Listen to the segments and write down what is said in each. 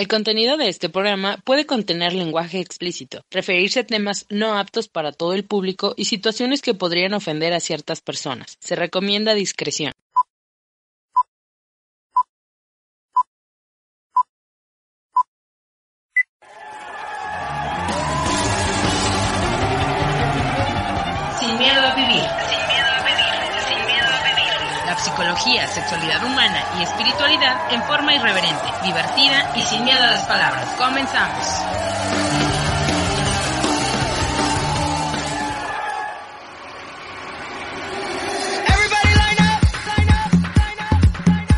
El contenido de este programa puede contener lenguaje explícito, referirse a temas no aptos para todo el público y situaciones que podrían ofender a ciertas personas. Se recomienda discreción. Sin miedo a vivir. Sexualidad humana y espiritualidad en forma irreverente, divertida y sin miedo a las palabras. Comenzamos. Everybody line up, line up, line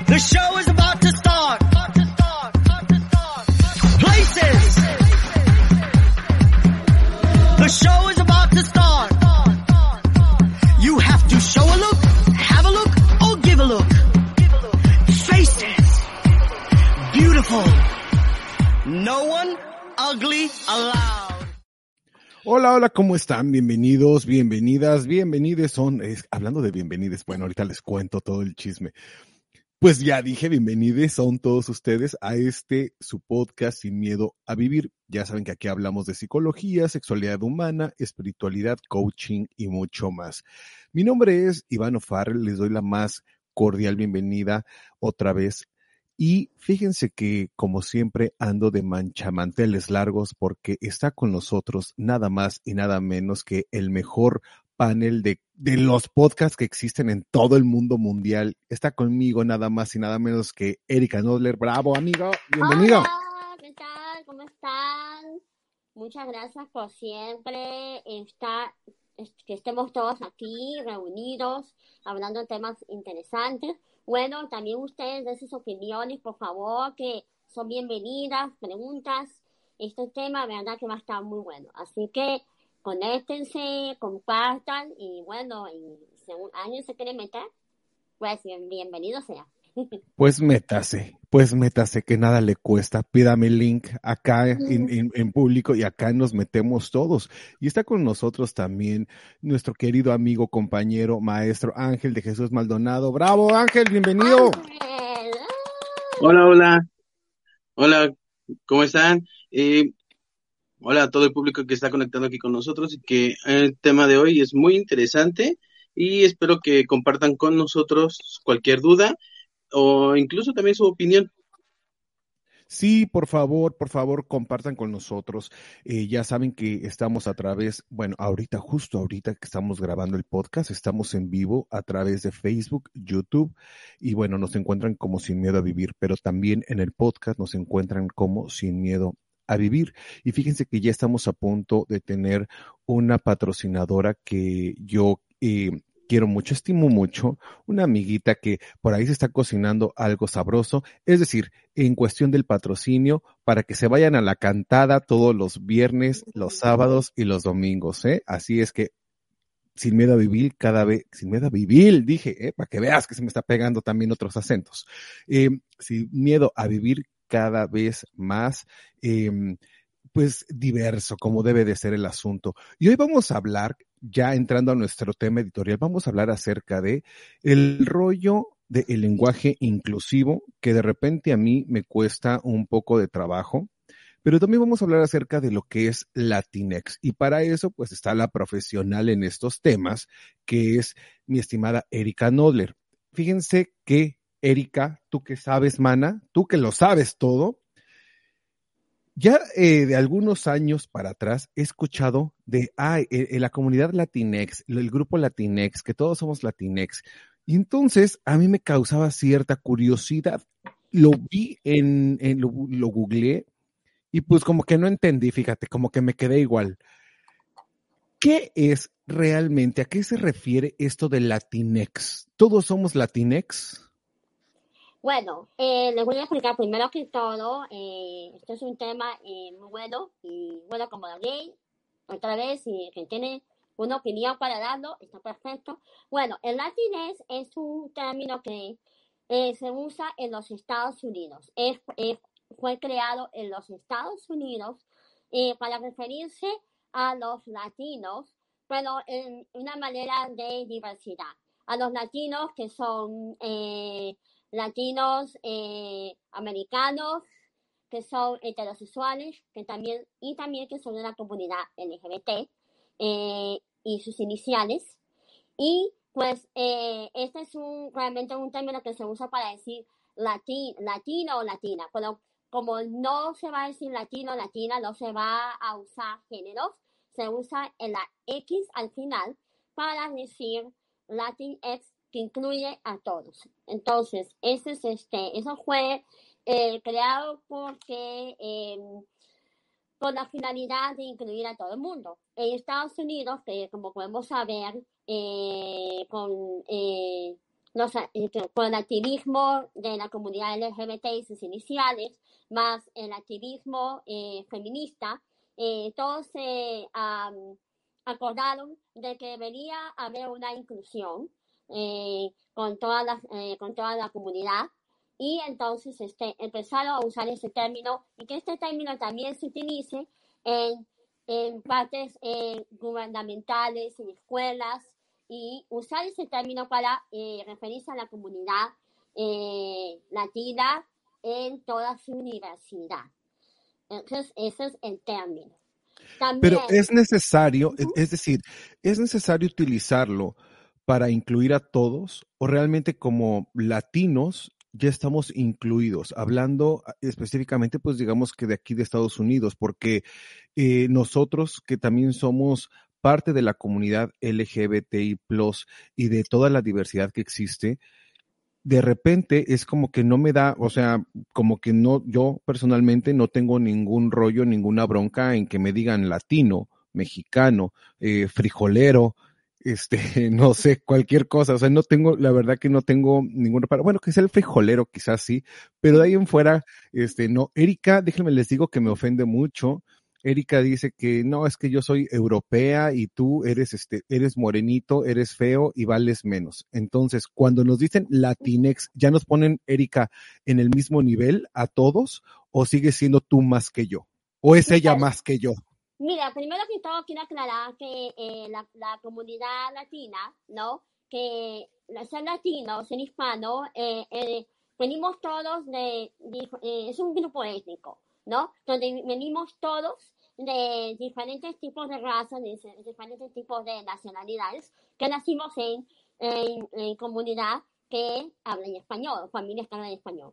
up. The show is No one ugly allowed. Hola, hola, ¿cómo están? Bienvenidos, bienvenidas, bienvenides. Son, es- hablando de bienvenides, bueno, ahorita les cuento todo el chisme. Pues ya dije, bienvenidos son todos ustedes a este, su podcast Sin Miedo a Vivir. Ya saben que aquí hablamos de psicología, sexualidad humana, espiritualidad, coaching y mucho más. Mi nombre es Iván O'Farrell, les doy la más cordial bienvenida otra vez. Y fíjense que, como siempre, ando de manchamanteles largos porque está con nosotros nada más y nada menos que el mejor panel de, de los podcasts que existen en todo el mundo mundial. Está conmigo nada más y nada menos que Erika Nodler. Bravo, amigo. Bienvenido. ¿qué tal? ¿Cómo están? Muchas gracias por siempre estar, es- que estemos todos aquí reunidos, hablando de temas interesantes. Bueno, también ustedes den sus opiniones, por favor, que son bienvenidas, preguntas. Este tema, verdad que va a estar muy bueno. Así que conéctense, compartan y bueno, y si año se quiere meter, pues bien- bienvenido sea. Pues métase, pues métase, que nada le cuesta. Pídame el link acá en, en- en público y acá nos metemos todos. Y está con nosotros también nuestro querido amigo, compañero, maestro Ángel de Jesús Maldonado. Bravo, Ángel, bienvenido. Ángel, ¡ah! Hola, hola, hola, ¿cómo están? Eh, hola a todo el público que está conectando aquí con nosotros y que el tema de hoy es muy interesante y espero que compartan con nosotros cualquier duda o incluso también su opinión. Sí, por favor, por favor, compartan con nosotros. Eh, ya saben que estamos a través, bueno, ahorita, justo ahorita que estamos grabando el podcast, estamos en vivo a través de Facebook, YouTube y bueno, nos encuentran como Sin Miedo a Vivir, pero también en el podcast nos encuentran como Sin Miedo a Vivir. Y fíjense que ya estamos a punto de tener una patrocinadora que yo eh, quiero mucho, estimo mucho, una amiguita que por ahí se está cocinando algo sabroso, es decir, en cuestión del patrocinio para que se vayan a la cantada todos los viernes, los sábados y los domingos, ¿eh? Así es que sin miedo a vivir cada vez, sin miedo a vivir, dije, ¿eh? Para que veas que se me está pegando también otros acentos. Eh, sin miedo a vivir cada vez más, eh, pues diverso, como debe de ser el asunto. Y hoy vamos a hablar, ya entrando a nuestro tema editorial, vamos a hablar acerca de el rollo del lenguaje inclusivo, que de repente a mí me cuesta un poco de trabajo, pero también vamos a hablar acerca de lo que es Latinex. Y para eso, pues está la profesional en estos temas, que es mi estimada Erika Nodler. Fíjense que, Erika, tú que sabes, mana, tú que lo sabes todo, ya eh, de algunos años para atrás he escuchado de ah, la comunidad Latinex, el grupo Latinex, que todos somos Latinex. Y entonces a mí me causaba cierta curiosidad. Lo vi en, en lo, lo googleé y pues como que no entendí, fíjate, como que me quedé igual. ¿Qué es realmente, a qué se refiere esto de Latinex? ¿Todos somos Latinex? Bueno, eh, les voy a explicar primero que todo, eh, esto es un tema eh, muy bueno y bueno, como la ley, otra vez, si quien tiene una opinión para darlo, está perfecto. Bueno, el latinez es un término que eh, se usa en los Estados Unidos. Es, es- fue creado en los Estados Unidos eh, para referirse a los latinos, pero en una manera de diversidad. A los latinos que son eh, latinos eh, americanos, que son heterosexuales que también, y también que son de la comunidad LGBT eh, y sus iniciales. Y pues eh, este es un, realmente un término que se usa para decir latino o latina, pero como no se va a decir latino o latina, no se va a usar géneros, se usa en la X al final para decir Latinx que incluye a todos. Entonces, ese es este, eso fue eh, creado porque em, con la finalidad de incluir a todo el mundo. En Estados Unidos, que como podemos saber, eh, con, eh, los, con el activismo de la comunidad LGBT y sus iniciales, más el activismo feminista, todos se acordaron de que debería haber una inclusión eh, con, toda la, eh, con toda la comunidad y entonces este, empezaron a usar ese término y que este término también se utilice en, en partes eh, gubernamentales, en escuelas y usar ese término para referirse a la comunidad latina en toda su universidad. Entonces, ese es el término. Pero es necesario, es decir, es necesario utilizarlo para incluir a todos o realmente como latinos ya estamos incluidos, hablando ah, específicamente, pues digamos que de aquí de Estados Unidos, porque eh, nosotros que también somos parte de la comunidad LGBTI y de toda la diversidad que existe, de repente es como que no me da, o sea, como que no, yo personalmente no tengo ningún rollo, ninguna bronca en que me digan latino, mexicano, eh, frijolero, este, no sé, cualquier cosa. O sea, no tengo, la verdad que no tengo ninguna para, bueno, que sea el frijolero, quizás sí, pero de ahí en fuera, este, no. Erika, déjenme les digo que me ofende mucho. Erika dice que no, es que yo soy europea y tú eres, este, eres morenito, eres feo y vales menos. Entonces, cuando nos dicen Latinex, ¿ya nos ponen, Erika, en el mismo nivel a todos o sigue siendo tú más que yo? ¿O es ella más que yo? Mira, primero que todo quiero aclarar que eh, la, la, comunidad latina, ¿no? Que ser latino, ser hispano, eh, eh, venimos todos de, es un grupo étnico, ¿no? Donde venimos todos de diferentes tipos de razas, de diferentes tipos de nacionalidades, que nacimos en, en, en comunidad que hablan español, familias que hablan español.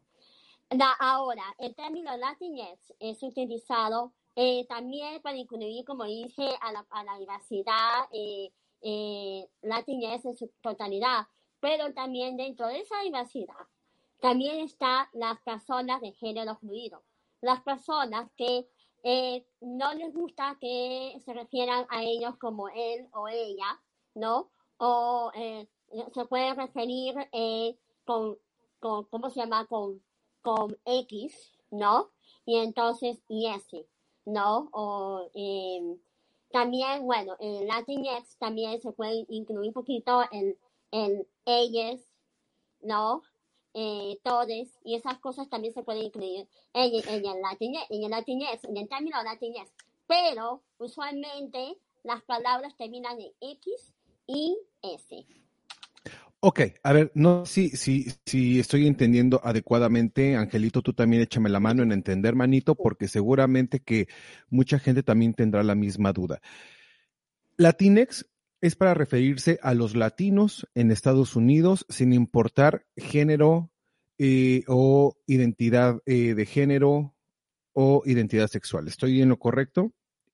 ahora, el término latinx es utilizado eh, también para incluir, como dije, a la, a la diversidad eh, eh, en su totalidad, pero también dentro de esa diversidad también están las personas de género fluido, las personas que eh, no les gusta que se refieran a ellos como él o ella, ¿no? O eh, se puede referir con, con, ¿cómo se llama? Con, con X, ¿no? Y entonces, y ese. ¿No? O eh, también, bueno, en Latinx también se puede incluir un poquito en, en ellas, ¿no? Eh, todes, y esas cosas también se pueden incluir en, en, el Latinx, en el Latinx, en el término Latinx. Pero usualmente las palabras terminan en X y S. Ok, a ver, no si, si, si estoy entendiendo adecuadamente, Angelito, tú también échame la mano en entender, manito, porque seguramente que mucha gente también tendrá la misma duda. Latinex es para referirse a los latinos en Estados Unidos sin importar género eh, o identidad eh, de género o identidad sexual. ¿Estoy en lo correcto?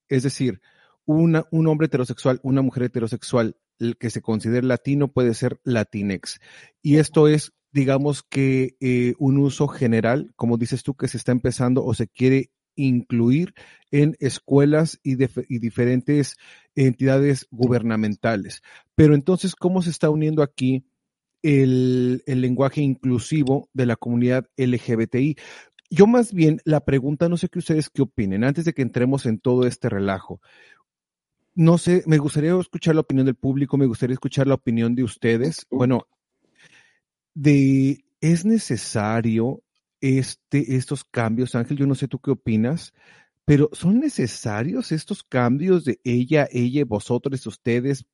Es decir, un hombre heterosexual, una mujer heterosexual el que se considere latino puede ser latinex. Y esto es, digamos que eh, un uso general, como dices tú, que se está empezando o se quiere incluir en escuelas y, y, diferentes entidades gubernamentales. Pero entonces, ¿cómo se está uniendo aquí el, el, lenguaje inclusivo de la comunidad LGBTI? Yo más bien la pregunta, no sé qué ustedes qué opinen, antes de que entremos en todo este relajo no sé, me gustaría escuchar la opinión del público, me gustaría escuchar la opinión de ustedes. Bueno, de es necesario este, estos cambios, Ángel, yo no sé tú qué opinas, pero ¿son necesarios estos cambios de ella, ella, vosotros, ustedes,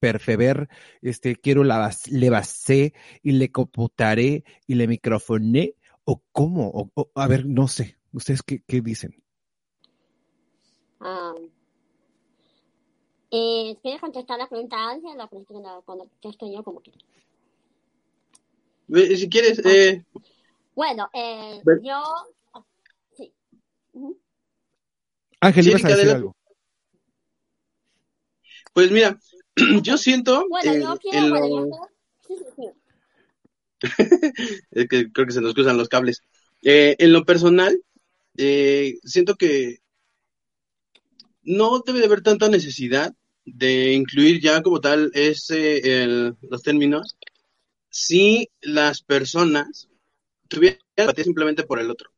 persever, este, quiero la, le basé y le computaré y le microfoné? ¿O cómo? O, a ver, no sé. ¿Ustedes qué, qué dicen? Ah, eh, ¿Quieres contestar la pregunta antes o la pregunta cuando estoy yo como quieras? Si quieres, eh, Bueno, eh, yo... Sí. Ujú. Ángel, Sí, ibas a decir adelante. algo. pues mira, yo siento Bueno, yo quiero... Bueno, lo- yo sí, sí, sí. es que creo que se nos cruzan los cables. Eh, en lo personal, eh, siento que no debe de haber tanta necesidad de incluir ya como tal ese, el- los términos si las personas tuvieran empatía simplemente por el otro,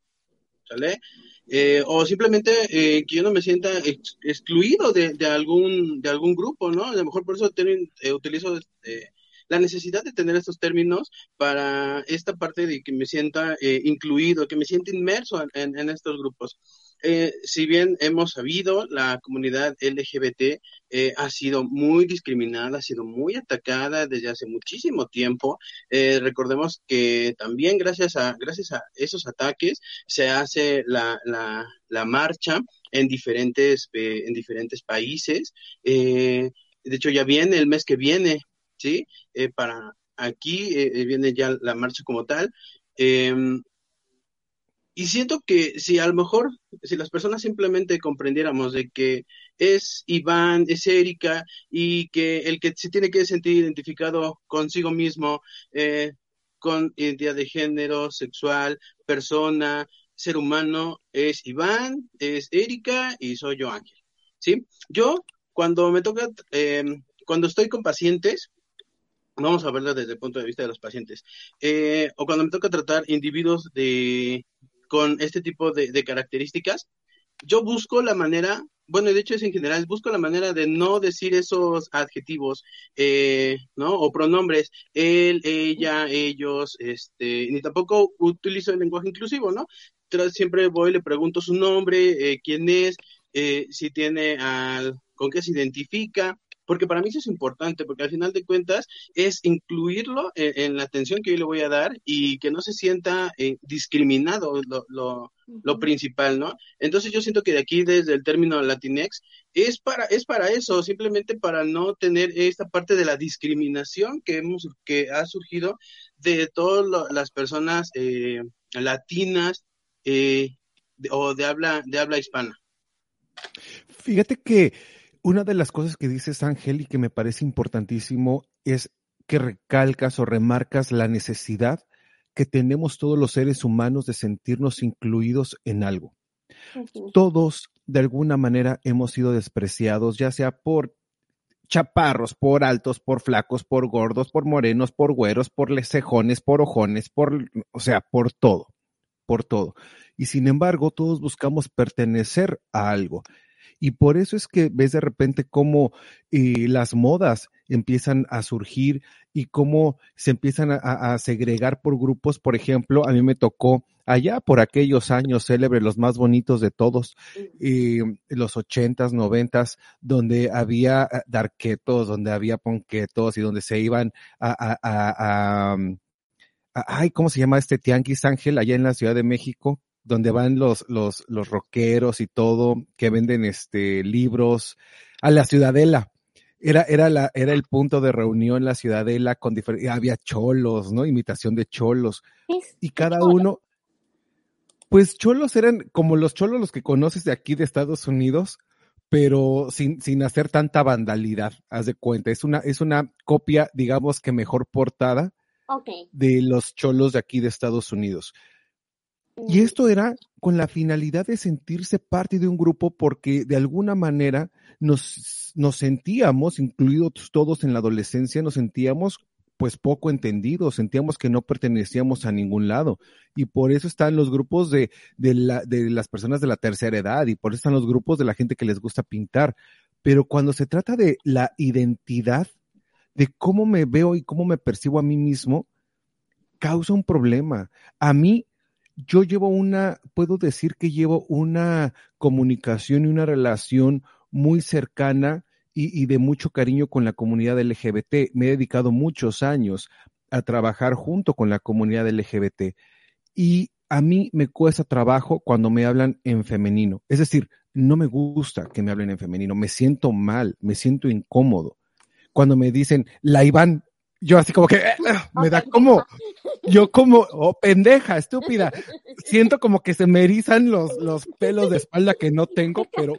¿sale? Eh, o simplemente eh, que yo no me sienta ex- excluido de, de algún de algún grupo, ¿no? A lo mejor por eso eh, utilizo eh, la necesidad de tener estos términos para esta parte de que me sienta incluido, que me sienta inmerso en- en estos grupos. Eh, si bien hemos sabido, la comunidad LGBT eh, ha sido muy discriminada, ha sido muy atacada desde hace muchísimo tiempo. Eh, recordemos que también gracias a, gracias a esos ataques se hace la, la, la marcha en diferentes, eh, en diferentes países. Eh, de hecho, ya viene el mes que viene, ¿sí? Para aquí viene ya la marcha como tal. Em, y siento que si a lo mejor, si las personas simplemente comprendiéramos de que es Iván, es Erika, y que el que se tiene que sentir identificado consigo mismo, eh, con identidad de género, sexual, persona, ser humano, es Iván, es Erika y soy yo Ángel. ¿Sí? Yo, cuando me toca, eh, cuando estoy con pacientes, vamos a verlo desde el punto de vista de los pacientes, eh, o cuando me toca tratar individuos de, con este tipo de, características, yo busco la manera, bueno, de hecho es en general, busco la manera de no decir esos adjetivos, eh, ¿no? O pronombres, él, ella, ellos, este, ni tampoco utilizo el lenguaje inclusivo, ¿no? Siempre voy, le pregunto su nombre, eh, quién es, eh, si tiene al, con qué se identifica, porque para mí eso es importante, porque al final de cuentas es incluirlo en, en la atención que yo le voy a dar y que no se sienta eh, discriminado, lo, lo, lo principal, ¿no? Entonces yo siento que de aquí desde el término Latinex es para, es para eso, simplemente para no tener esta parte de la discriminación que hemos, que ha surgido de todas las personas eh, latinas eh, de- o de habla, de habla hispana. Fíjate que una de las cosas que dices, Ángel, y que me parece importantísimo, es que recalcas o remarcas la necesidad que tenemos todos los seres humanos de sentirnos incluidos en algo. Todos, de alguna manera, hemos sido despreciados, ya sea por chaparros, por altos, por flacos, por gordos, por morenos, por güeros, por cejones, por ojones, por, o sea, por todo, por todo. Y sin embargo, todos buscamos pertenecer a algo. Y por eso es que ves de repente cómo eh, las modas empiezan a surgir y cómo se empiezan a, a, segregar por grupos. Por ejemplo, a mí me tocó allá por aquellos años célebres, los más bonitos de todos, eh, los ochentas, noventas, donde había darquetos, donde había ponquetos y donde se iban a, a, a, a, ay, ¿cómo se llama este tianguis Ángel allá en la Ciudad de México? Donde van los, los, los rockeros y todo, que venden este libros, a la ciudadela. Era, era, la, era el punto de reunión la ciudadela con diferentes, había cholos, ¿no? Imitación de cholos. Y cada uno, pues cholos eran como los cholos los que conoces de aquí de Estados Unidos, pero sin, sin hacer tanta vandalidad, haz de cuenta. Es una, es una copia, digamos que mejor portada okay. de los cholos de aquí de Estados Unidos. Y esto era con la finalidad de sentirse parte de un grupo porque de alguna manera nos, nos sentíamos, incluidos todos en la adolescencia, nos sentíamos pues poco entendidos, sentíamos que no pertenecíamos a ningún lado. Y por eso están los grupos de, de, la, de las personas de la tercera edad y por eso están los grupos de la gente que les gusta pintar. Pero cuando se trata de la identidad, de cómo me veo y cómo me percibo a mí mismo, causa un problema. A mí yo llevo una, puedo decir que llevo una comunicación y una relación muy cercana y, de mucho cariño con la comunidad LGBT. Me he dedicado muchos años a trabajar junto con la comunidad LGBT. Y a mí me cuesta trabajo cuando me hablan en femenino. Es decir, no me gusta que me hablen en femenino, me siento mal, me siento incómodo. Cuando me dicen la Iván, yo así como que eh, me da como, yo como, oh pendeja, estúpida. Siento como que se me erizan los, los pelos de espalda que no tengo, pero,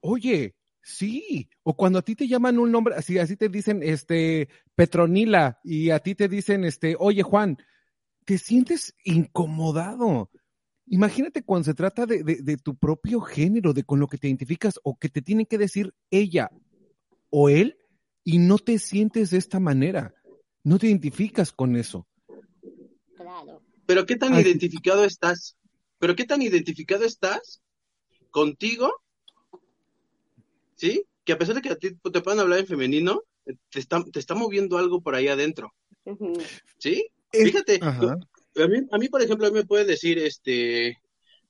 oye, sí. O cuando a ti te llaman un nombre, así, así te dicen, este, Petronila, y a ti te dicen, este, oye Juan, te sientes incomodado. Imagínate cuando se trata de, de, tu propio género, de con lo que te identificas o que te tiene que decir ella o él y no te sientes de esta manera. No te identificas con eso. Claro. Pero qué tan identificado estás? ¿Pero qué tan identificado estás contigo? ¿Sí? Que a pesar de que a ti te puedan hablar en femenino, te está, te está moviendo algo por ahí adentro. ¿Sí? Fíjate, a, mí, a mí, por ejemplo, me puede decir, este,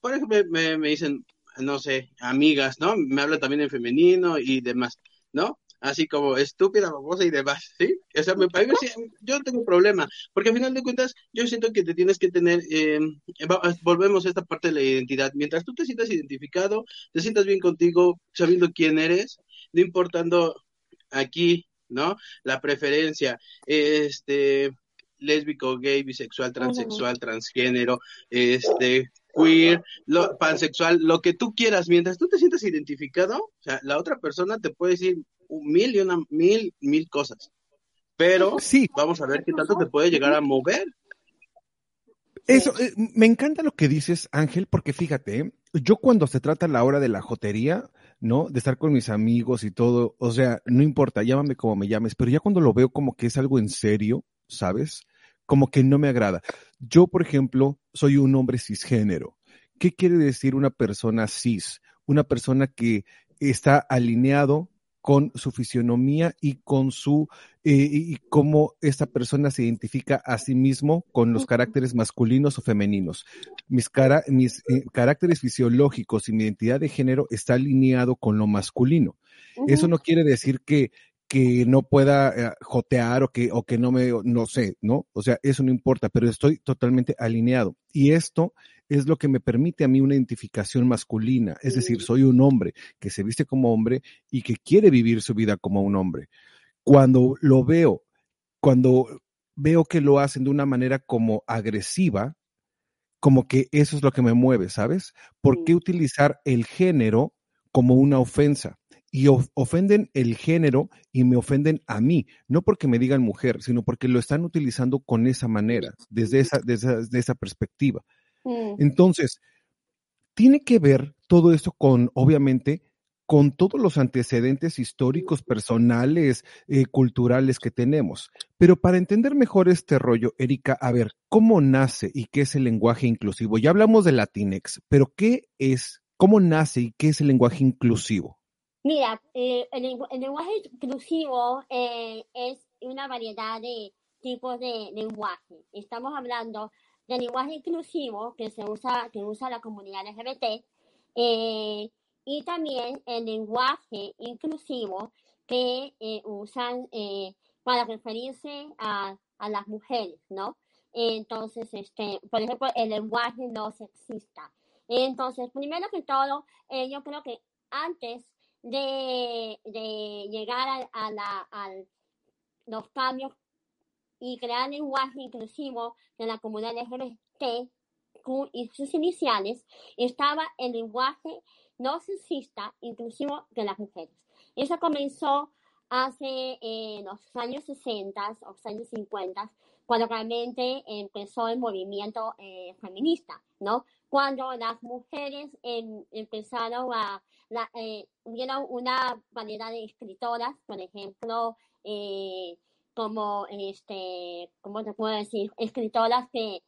por ejemplo, me, me dicen, no sé, amigas, ¿no? Me hablan también en femenino y demás, ¿no? Así como estúpida, babosa y demás, ¿sí? O sea, me, parece, yo no tengo problema, porque al final de cuentas, yo siento que te tienes que tener, eh, volvemos a esta parte de la identidad, mientras tú te sientas identificado, te sientas bien contigo, sabiendo quién eres, no importando aquí, ¿no? La preferencia, este, lésbico, gay, bisexual, transexual, transgénero, este, queer, pansexual, lo que tú quieras, mientras tú te sientas identificado, o sea, la otra persona te puede decir mil y una, mil, mil cosas. Pero sí. vamos a ver qué tanto te puede llegar a mover. Eso, eh, me encanta lo que dices, Ángel, porque fíjate, yo cuando se trata la hora de la jotería, ¿no? De estar con mis amigos y todo, o sea, no importa, llámame como me llames, pero ya cuando lo veo como que es algo en serio, ¿sabes? Como que no me agrada. Yo, por ejemplo, soy un hombre cisgénero. ¿Qué quiere decir una persona cis? Una persona que está alineado con su fisionomía y con su eh, y cómo esta persona se identifica a sí mismo con los caracteres masculinos o femeninos. Mis, cara, mis eh, caracteres fisiológicos y mi identidad de género está alineado con lo masculino. Eso no quiere decir que que no pueda eh, jotear o que, o que no me, no sé, ¿no? O sea, eso no importa, pero estoy totalmente alineado. Y esto es lo que me permite a mí una identificación masculina, es decir, soy un hombre que se viste como hombre y que quiere vivir su vida como un hombre. Cuando lo veo, cuando veo que lo hacen de una manera como agresiva, como que eso es lo que me mueve, ¿sabes? ¿Por qué utilizar el género como una ofensa? y ofenden el género y me ofenden a mí, no porque me digan mujer, sino porque lo están utilizando con esa manera, desde esa, desde esa, perspectiva. Mm. Entonces, tiene que ver todo esto con, obviamente, con todos los antecedentes históricos, personales, eh, culturales que tenemos. Pero para entender mejor este rollo, Erika, a ver, ¿cómo nace y qué es el lenguaje inclusivo? Ya hablamos de Latinex, pero ¿qué es, cómo nace y qué es el lenguaje inclusivo? Mira, eh, el, lenguaje inclusivo eh, es una variedad de tipos de lenguaje. Estamos hablando del lenguaje inclusivo que se usa, que usa la comunidad LGBT, eh, y también el lenguaje inclusivo que usan para referirse a, a, las mujeres, ¿no? Entonces, este, por ejemplo, el lenguaje no sexista. Entonces, primero que todo, yo creo que antes de, de llegar a, la, a los cambios y crear lenguaje inclusivo de la comunidad LGBT y sus iniciales, estaba el lenguaje no sexista inclusivo de las mujeres. Eso comenzó hace eh, los años 60 o años 50, cuando realmente empezó el movimiento eh, feminista, ¿no? Cuando las mujeres em, empezaron a la, eh, hubieron una variedad de escritoras, por ejemplo, eh, como, este, ¿cómo te puedo decir? Escritoras que,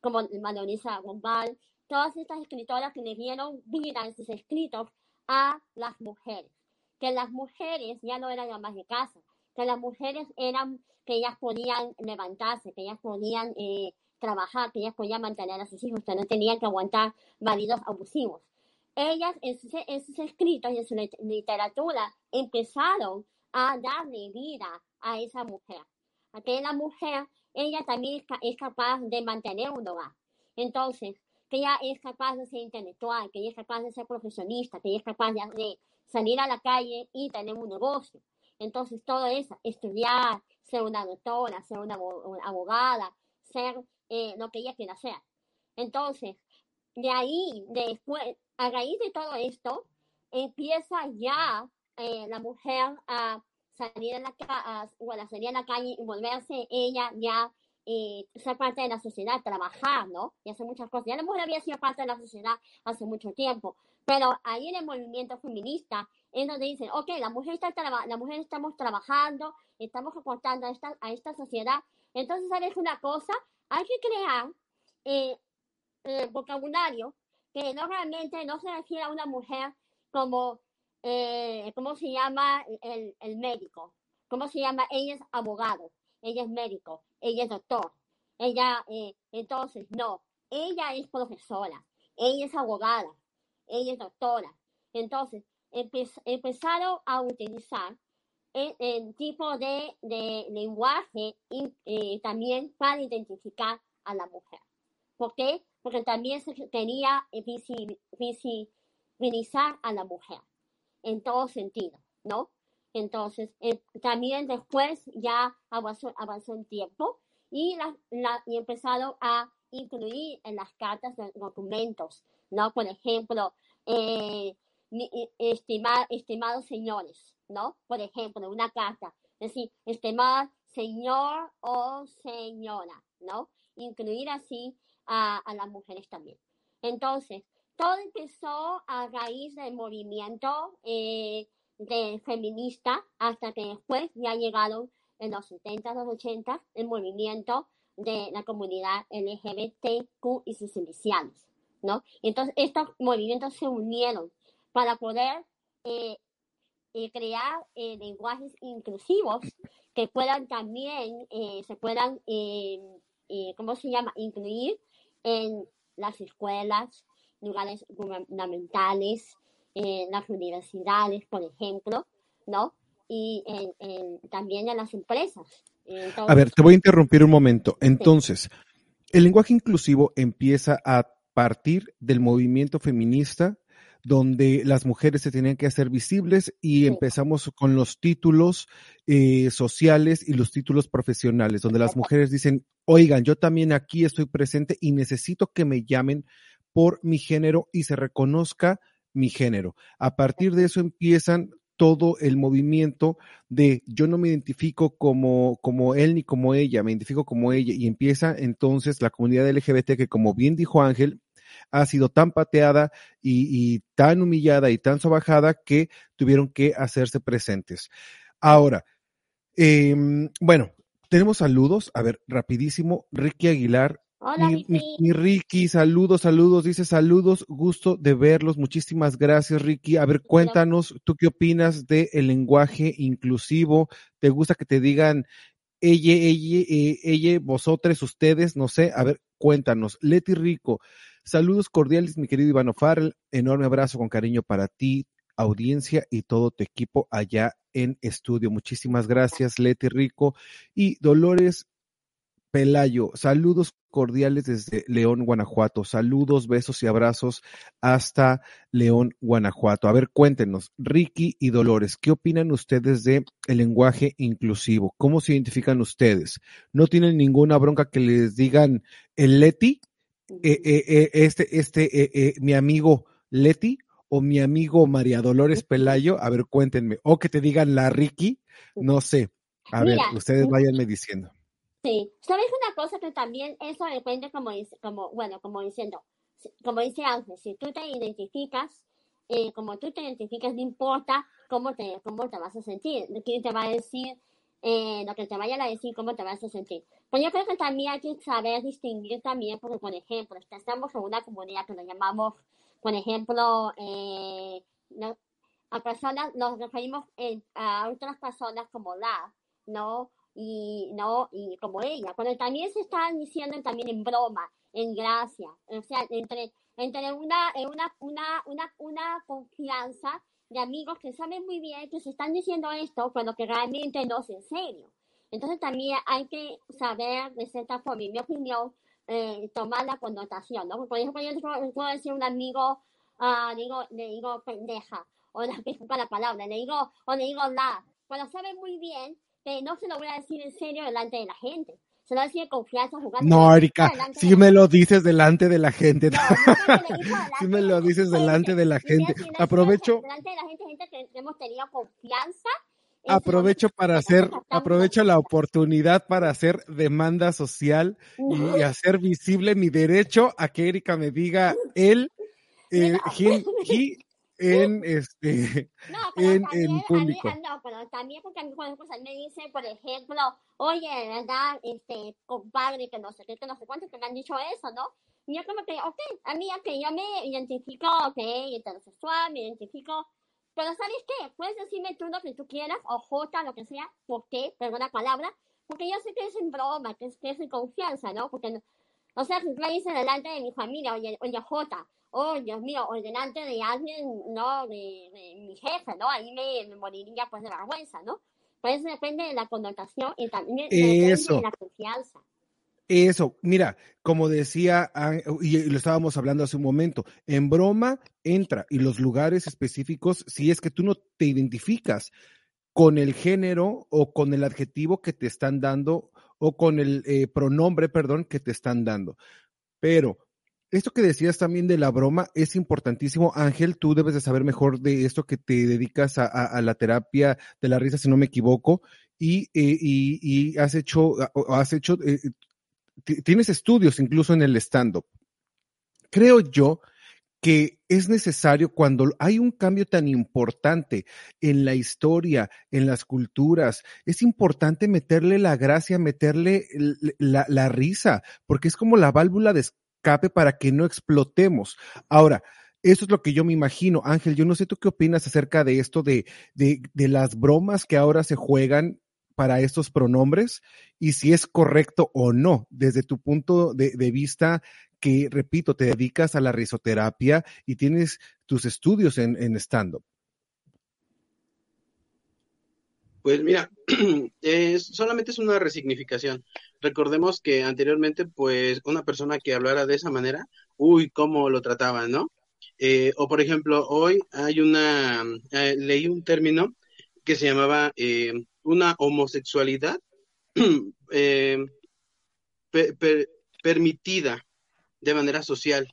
como Manolisa Gombal, todas estas escritoras que le dieron vida en sus escritos a las mujeres, que las mujeres ya no eran amas de casa, que las mujeres eran, que ellas podían levantarse, que ellas podían eh, trabajar, que ellas podían mantener a sus hijos, que no tenían que aguantar maridos abusivos ellas en sus, escritos y en su literatura empezaron a darle vida a esa mujer. Aquella mujer, ella también es capaz de mantener un hogar. Entonces, que ella es capaz de ser intelectual, que ella es capaz de ser profesionista, que ella es capaz de salir a la calle y tener un negocio. Entonces, todo eso, estudiar, ser una doctora, ser una abogada, ser eh, lo que ella quiera ser. Entonces, de ahí, después, a raíz de todo esto, empieza ya eh, la mujer a salir a la, a, bueno, salir a la calle y volverse ella ya eh, ser parte de la sociedad, trabajar, ¿no? Y hacer muchas cosas. Ya la mujer había sido parte de la sociedad hace mucho tiempo, pero ahí en el movimiento feminista es donde dicen, ok, la mujer, está la mujer estamos trabajando, estamos aportando a esta, a esta sociedad. Entonces, ¿sabes una cosa? Hay que crear eh, eh, vocabulario que no realmente no se refiere a una mujer como, eh, ¿cómo se llama el, el médico? ¿Cómo se llama? Ella es abogado, ella es médico, ella es doctor. Ella, eh, entonces, no, ella es profesora, ella es abogada, ella es doctora. Entonces, empezaron a utilizar el, tipo de, de lenguaje eh, también para identificar a la mujer. ¿Por qué? Porque también se quería visibilizar a la mujer en todo sentido, ¿no? Entonces, eh, también después ya avanzó, avanzó el tiempo y, la, la, y empezaron a incluir en las cartas de documentos, ¿no? Por ejemplo, eh, estimados señores, ¿no? Por ejemplo, una carta, es decir, estimado señor o señora, ¿no? Incluir así a las mujeres también. Entonces, todo empezó a raíz del movimiento eh, de feminista hasta que después ya llegaron en los 70, los 80, el movimiento de la comunidad LGBTQ y sus iniciales, ¿no? Entonces, estos movimientos se unieron para poder eh, eh, crear lenguajes inclusivos que puedan también, se puedan, ¿cómo se llama?, incluir en las escuelas, lugares gubernamentales, en las universidades, por ejemplo, ¿no? Y también en las empresas. a ver, te voy a interrumpir un momento. Entonces, el lenguaje inclusivo empieza a partir del movimiento feminista donde las mujeres se tenían que hacer visibles y empezamos con los títulos eh, sociales y los títulos profesionales, donde las mujeres dicen, oigan, yo también aquí estoy presente y necesito que me llamen por mi género y se reconozca mi género. A partir de eso empiezan todo el movimiento de yo no me identifico como, como él ni como ella, me identifico como ella y empieza entonces la comunidad LGBT que como bien dijo Ángel, ha sido tan pateada y, tan humillada y tan sobajada que tuvieron que hacerse presentes. Ahora, em, bueno, tenemos saludos. A ver, rapidísimo. Ricky Aguilar. Hola, mi, Ricky, saludos, saludos, dice saludos, gusto de verlos, muchísimas gracias Ricky. A ver, cuéntanos, ¿tú qué opinas del lenguaje inclusivo? ¿Te gusta que te digan ella, ella, eh, ella, vosotros, ustedes? No sé, a ver, cuéntanos. Leti Rico, Saludos cordiales, mi querido Ivano Farrell. Enorme abrazo con cariño para ti, audiencia y todo tu equipo allá en estudio. Muchísimas gracias, Leti Rico y Dolores Pelayo. Saludos cordiales desde León, Guanajuato. Saludos, besos y abrazos hasta León, Guanajuato. A ver, cuéntenos, Ricky y Dolores, ¿qué opinan ustedes de el lenguaje inclusivo? ¿Cómo se identifican ustedes? ¿No tienen ninguna bronca que les digan el Leti? Eh, eh, eh, este, este, mi amigo Leti o mi amigo María Dolores Pelayo, a ver, cuéntenme, o que te digan la Ricky, no sé, a ver, ustedes váyanme diciendo. Sí, sabes una cosa que también eso depende como, como bueno, como diciendo, como dice Ángel, si tú te identificas, como tú te identificas, no importa cómo te, cómo te vas a sentir, quién te va a decir eh, lo que te vayan a decir, cómo te vas a sentir. Pues yo creo que también hay que saber distinguir también, porque por ejemplo, estamos en una comunidad que nos llamamos, por ejemplo, eh, a personas, nos referimos a otras personas como la, ¿no? Y, ¿no? y como ella, cuando también se están diciendo también en broma, en gracia, o sea, entre, entre una, una, una, una, una confianza de amigos que saben muy bien que se están diciendo esto, pero que realmente no es en serio. Entonces también hay que saber, de cierta forma, en mi opinión, eh, tomar la connotación, ¿no? Por ejemplo, yo puedo decir a un amigo, ah, digo, le digo pendeja, o la la palabra, le digo, o le digo la, cuando sabe muy bien que no se lo voy a decir en serio delante de la gente. Se lo decir confianza jugando. No, Erika, si me lo dices delante de la gente. si me lo dices delante de la gente. Aprovecho. Delante de la gente, gente que hemos tenido confianza aprovecho para hacer, aprovecho la oportunidad para hacer demanda social y hacer visible mi derecho a que Erika me diga él, eh, en este no, pero en, público. no, pero también porque a mí cuando me dicen, por ejemplo, oye, ¿verdad? Este, compadre, que no sé qué, que no sé cuánto, que me han dicho eso, ¿no? Y yo como que, ok, a mí, que yo me identifico, ok, heterosexual, me identifico pero ¿sabes qué? Puedes decirme tú lo que tú quieras, o J, lo que sea, ¿por qué? Perdona palabra, porque yo sé que es en broma, que es, que es en confianza, ¿no? Porque, o sea, si tú me dices delante de mi familia, oye, oye J, oh, Dios mío, o delante de alguien, ¿no? De, mi jefe, ¿no? Ahí me, moriría pues de vergüenza, ¿no? Pues depende de la connotación y también depende de la confianza. Eso, mira, como decía, y lo estábamos hablando hace un momento, en broma entra y los lugares específicos, si es que tú no te identificas con el género o con el adjetivo que te están dando o con el eh, pronombre, perdón, que te están dando. Pero esto que decías también de la broma es importantísimo. Ángel, tú debes de saber mejor de esto que te dedicas a, la terapia de la risa, si no me equivoco, y, eh, y, has hecho, has hecho eh, tienes estudios incluso en el stand-up. Creo yo que es necesario cuando hay un cambio tan importante en la historia, en las culturas, es importante meterle la gracia, meterle la, la risa, porque es como la válvula de escape para que no explotemos. Ahora, eso es lo que yo me imagino. Ángel, yo no sé tú qué opinas acerca de esto de, de, de las bromas que ahora se juegan para estos pronombres y si es correcto o no desde tu punto de, vista que, repito, te dedicas a la risoterapia y tienes tus estudios en, en stand-up. Pues mira, solamente es una resignificación. Recordemos que anteriormente, pues, una persona que hablara de esa manera, uy, cómo lo trataban, ¿no? Eh, o por ejemplo, hoy hay una, eh, leí un término que se llamaba eh, una homosexualidad permitida de manera social,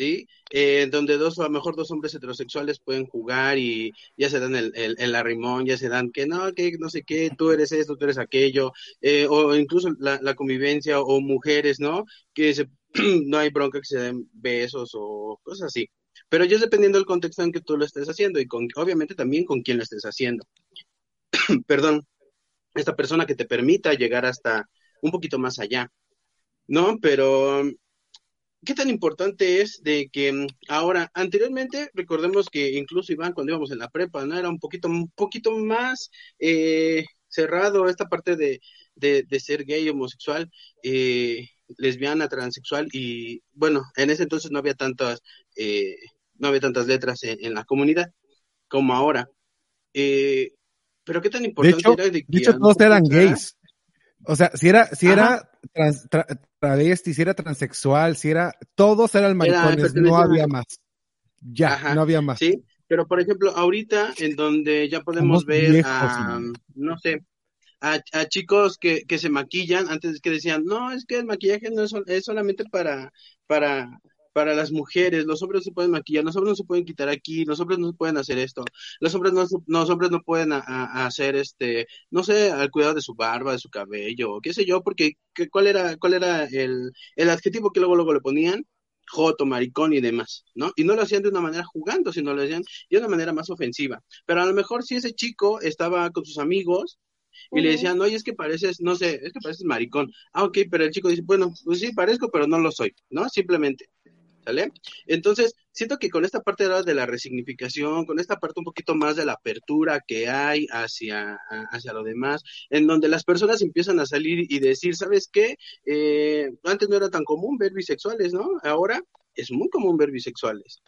¿sí? Eh, donde dos, a lo mejor dos hombres heterosexuales pueden jugar y ya se dan el, el, arrimón, ya se dan que no, que no sé qué, tú eres esto, tú eres aquello, eh, o incluso la, convivencia, o mujeres, ¿no? Que no hay bronca que se den besos o cosas así. Pero ya es dependiendo del contexto en que tú lo estés haciendo y con, obviamente también con quién lo estés haciendo. perdón, esta persona que te permita llegar hasta un poquito más allá, ¿no? Pero, ¿qué tan importante es de que mm, ahora, anteriormente, recordemos que incluso Iván, cuando íbamos en la prepa, ¿no? Era un poquito, un poquito más eh, cerrado esta parte de, de, ser gay, homosexual, eh, lesbiana, transexual, y bueno, en ese entonces no había tantas, eh, no había tantas letras en, en la comunidad como ahora. Eh, pero qué tan importante de hecho, era de que. hecho, todos eran gays. O sea, si era, si era trans, travesti, si era transexual, si era. Todos eran maricones, no había más. Ya, no había más. Sí, pero por ejemplo, ahorita en donde ya podemos ver a. No sé. A, a, chicos que, que se maquillan, antes que decían, no, es que el maquillaje no es, es solamente para, para, para las mujeres, los hombres no se pueden maquillar, los hombres no se pueden quitar aquí, los hombres no pueden hacer esto, los hombres no, los hombres no pueden hacer este, no sé, al cuidado de su barba, de su cabello, qué sé yo, porque cuál era, cuál era el, el adjetivo que luego luego le ponían, joto, maricón y demás, ¿no? Y no lo hacían de una manera jugando, sino lo hacían de una manera más ofensiva. Pero a lo mejor si ese chico estaba con sus amigos y le decían, oye, es que pareces, no sé, es que pareces maricón. Ah, ok, pero el chico dice, bueno, pues sí, parezco, pero no lo soy, ¿no? Simplemente. ¿Sale? Entonces, siento que con esta parte de la resignificación, con esta parte un poquito más de la apertura que hay hacia, hacia lo demás, en donde las personas empiezan a salir y decir, ¿sabes qué? Eh, antes no era tan común ver bisexuales, ¿no? Ahora es muy común ver bisexuales.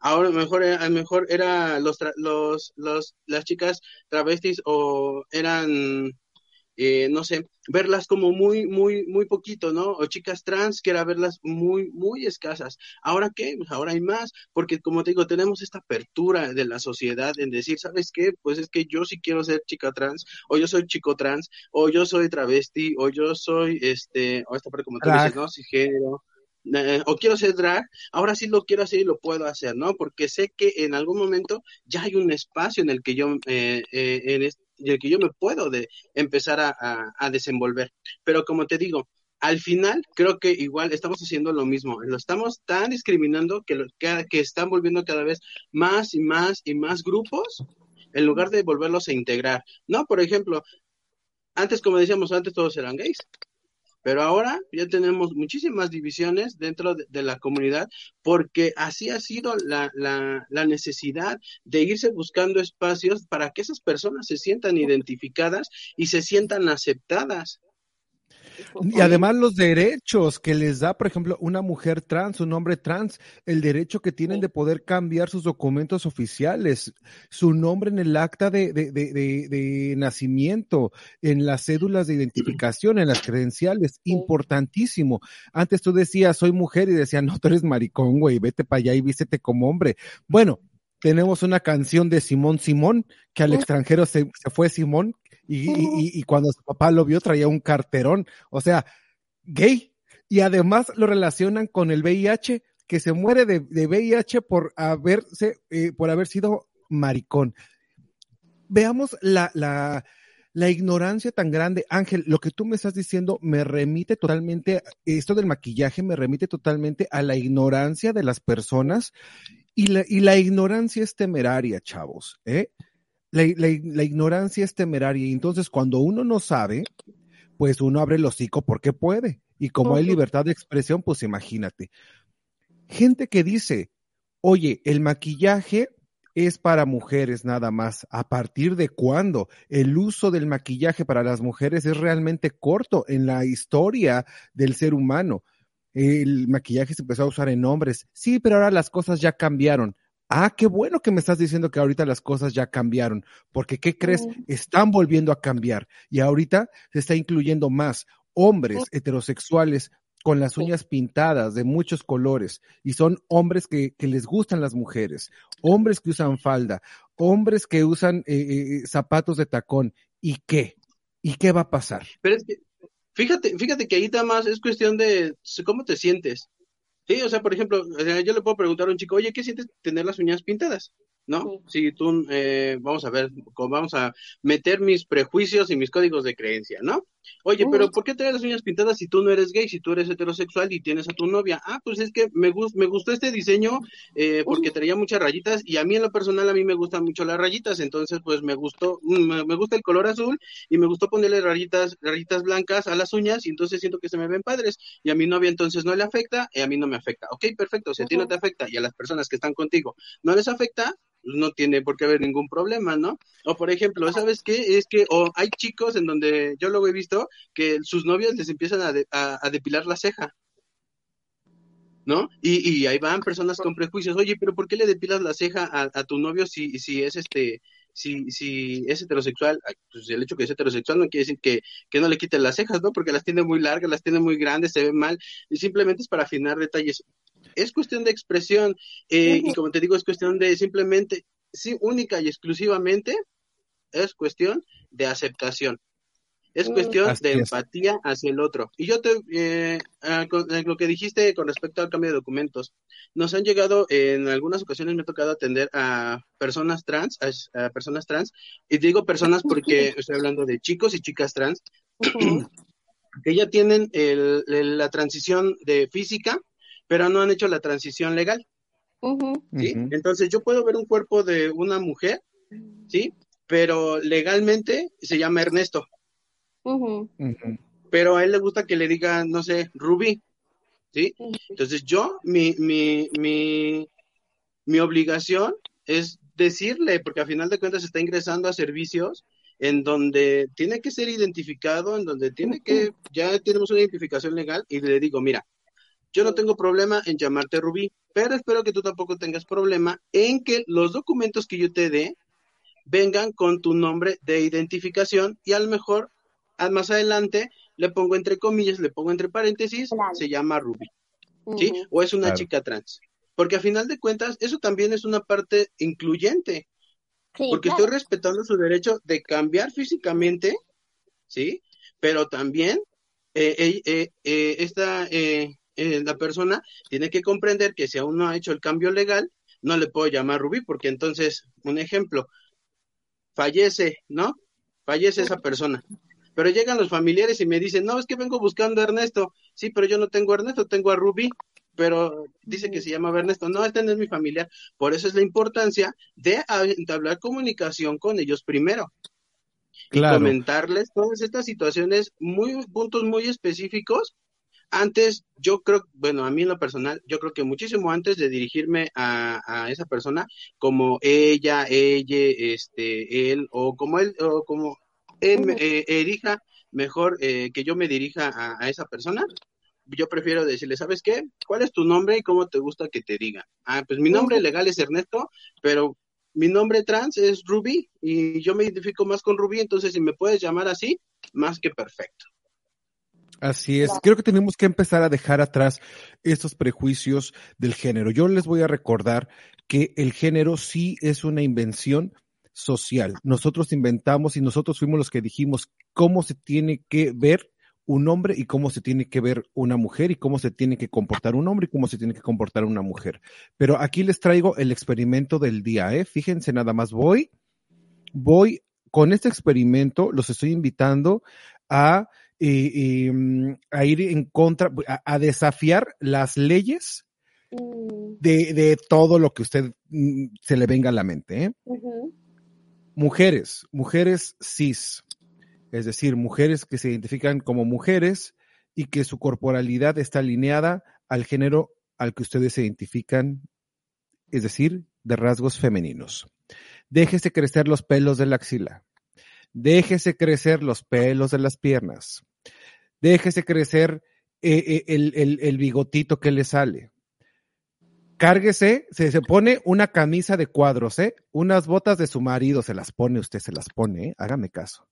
Ahora mejor, a mejor era los, los, los, las chicas travestis o eran eh, no sé, verlas como muy, muy, muy poquito, ¿no? O chicas trans, que era verlas muy, muy escasas. ¿Ahora qué? Pues ahora hay más, porque como te digo, tenemos esta apertura de la sociedad en decir, ¿sabes qué? Pues es que yo sí quiero ser chica trans, o yo soy chico trans, o yo soy travesti, o yo soy, este, o esta parte como tú dices, ¿no? Si género, eh, o quiero ser drag, ahora sí lo quiero hacer y lo puedo hacer, ¿no? Porque sé que en algún momento ya hay un espacio en el que yo, eh, eh, en, el que yo me puedo de empezar a, a, desenvolver. Pero como te digo, al final creo que igual estamos haciendo lo mismo, lo estamos tan discriminando que, que están volviendo cada vez más y más y más grupos en lugar de volverlos a integrar. No, por ejemplo, antes, como decíamos, antes todos eran gays. Pero ahora ya tenemos muchísimas divisiones dentro de, la comunidad porque así ha sido la, la, la, necesidad de irse buscando espacios para que esas personas se sientan identificadas y se sientan aceptadas. Y además los derechos que les da, por ejemplo, una mujer trans, un hombre trans, el derecho que tienen de poder cambiar sus documentos oficiales, su nombre en el acta de, de, de, de nacimiento, en las cédulas de identificación, en las credenciales, importantísimo. Antes tú decías, soy mujer y decían, no, tú eres maricón, güey, vete para allá y vístete como hombre. Bueno, tenemos una canción de Simón Simón, que al extranjero se, se fue Simón, y, y, y, cuando su papá lo vio traía un carterón, o sea, gay. Y además lo relacionan con el VIH, que se muere de, de VIH por haberse, eh, por haber sido maricón. Veamos la, la, la ignorancia tan grande. Ángel, lo que tú me estás diciendo me remite totalmente, esto del maquillaje me remite totalmente a la ignorancia de las personas y la, y la ignorancia es temeraria, chavos. ¿eh? La, la, la, ignorancia es temeraria y entonces cuando uno no sabe, pues uno abre el hocico porque puede. Y como hay libertad de expresión, pues imagínate. Gente que dice, oye, el maquillaje es para mujeres nada más. ¿A partir de cuándo? El uso del maquillaje para las mujeres es realmente corto en la historia del ser humano el maquillaje se empezó a usar en hombres. Sí, pero ahora las cosas ya cambiaron. Ah, qué bueno que me estás diciendo que ahorita las cosas ya cambiaron, porque ¿qué crees? Están volviendo a cambiar y ahorita se está incluyendo más hombres heterosexuales con las uñas pintadas de muchos colores y son hombres que, que les gustan las mujeres, hombres que usan falda, hombres que usan eh, eh, zapatos de tacón. ¿Y qué? ¿Y qué va a pasar? Pero es que Fíjate, fíjate que ahí está más, es cuestión de cómo te sientes. Sí, o sea, por ejemplo, yo le puedo preguntar a un chico, oye, ¿qué sientes tener las uñas pintadas? ¿no? Si tú, eh, vamos a ver, vamos a meter mis prejuicios y mis códigos de creencia, ¿no? Oye, pero ¿por qué traes las uñas pintadas si tú no eres gay, si tú eres heterosexual y tienes a tu novia? Ah, pues es que me, me gustó este diseño eh, porque traía muchas rayitas y a mí en lo personal a mí me gustan mucho las rayitas, entonces pues me gustó, mm, me, gusta el color azul y me gustó ponerle rayitas, rayitas blancas a las uñas y entonces siento que se me ven padres y a mi novia entonces no le afecta y a mí no me afecta. Ok, perfecto, si a ti no te afecta y a las personas que están contigo no les afecta, no tiene por qué haber ningún problema, ¿no? O por ejemplo, ¿sabes qué? Es que o hay chicos en donde yo luego he visto que sus novias les empiezan a, depilar la ceja. ¿No? Y, ahí van personas con prejuicios, oye, pero ¿por qué le depilas la ceja a, tu novio si, si es este, si, si es heterosexual, pues el hecho que es heterosexual no quiere decir que, que no le quiten las cejas, ¿no? Porque las tiene muy largas, las tiene muy grandes, se ven mal, y simplemente es para afinar detalles es cuestión de expresión eh, y como te digo, es cuestión de simplemente, sí, única y exclusivamente, es cuestión de aceptación. Es mm. cuestión de empatía hacia el otro. Y yo te, eh, lo que dijiste con respecto al cambio de documentos, nos han llegado, en algunas ocasiones me ha tocado atender a personas trans, a, personas trans, y digo personas porque estoy hablando de chicos y chicas trans, que ya tienen el, la transición de física pero no han hecho la transición legal. ¿sí? Entonces yo puedo ver un cuerpo de una mujer, ¿sí? Pero legalmente se llama Ernesto. Pero a él le gusta que le digan, no sé, Rubí, ¿sí? Entonces yo, mi, mi, mi, mi obligación es decirle, porque a final de cuentas está ingresando a servicios en donde tiene que ser identificado, en donde tiene que, ya tenemos una identificación legal y le digo, mira, yo no tengo problema en llamarte Rubí, pero espero que tú tampoco tengas problema en que los documentos que yo te dé vengan con tu nombre de identificación y a lo mejor más adelante le pongo entre comillas, le pongo entre paréntesis, Claro. se llama Ruby, ¿sí? O es una Claro. chica trans. Porque a final de cuentas, eso también es una parte incluyente, Sí, porque claro. estoy respetando su derecho de cambiar físicamente, ¿sí? Pero también eh, eh, eh, eh, esta, eh, la persona tiene que comprender que si aún no ha hecho el cambio legal, no le puedo llamar Rubí, porque entonces, un ejemplo, fallece, ¿no? Fallece esa persona. Pero llegan los familiares y me dicen, no, es que vengo buscando a Ernesto. Sí, pero yo no tengo a Ernesto, tengo a Rubí, pero dice que se llama Ernesto. No, este no es mi familiar. Por eso es la importancia de entablar comunicación con ellos primero Claro. comentarles todas estas situaciones, muy puntos muy específicos. Antes, yo creo, bueno, a mí en lo personal, yo creo que muchísimo antes de dirigirme a, a esa persona, como ella, ella, este, él, o como él, o como él me- eh, elija mejor eh, que yo me dirija a, a esa persona, yo prefiero decirle, ¿sabes qué? ¿Cuál es tu nombre y cómo te gusta que te diga? Ah, pues mi nombre legal es Ernesto, pero mi nombre trans es Ruby y yo me identifico más con Ruby, entonces si me puedes llamar así, más que perfecto. Así es. Creo que tenemos que empezar a dejar atrás estos prejuicios del género. Yo les voy a recordar que el género sí es una invención social. Nosotros inventamos y nosotros fuimos los que dijimos cómo se tiene que ver un hombre y cómo se tiene que ver una mujer y cómo se tiene que comportar un hombre y cómo se tiene que comportar una mujer. Pero aquí les traigo el experimento del día, ¿eh? Fíjense nada más, voy, voy con este experimento, los estoy invitando a eh, mm, a ir en contra, a, a desafiar las leyes Mm, de, de todo lo que usted mm, se le venga a la mente. ¿eh? Mujeres, mujeres cis, es decir, mujeres que se identifican como mujeres y que su corporalidad está alineada al género al que ustedes se identifican, es decir, de rasgos femeninos. Déjese crecer los pelos de la axila. Déjese crecer los pelos de las piernas. Déjese crecer eh, eh, el, el- el bigotito que le sale. Cárguese, se, se pone una camisa de cuadros, ¿eh? Unas botas de su marido, se las pone, usted se las pone, ¿eh? Hágame caso.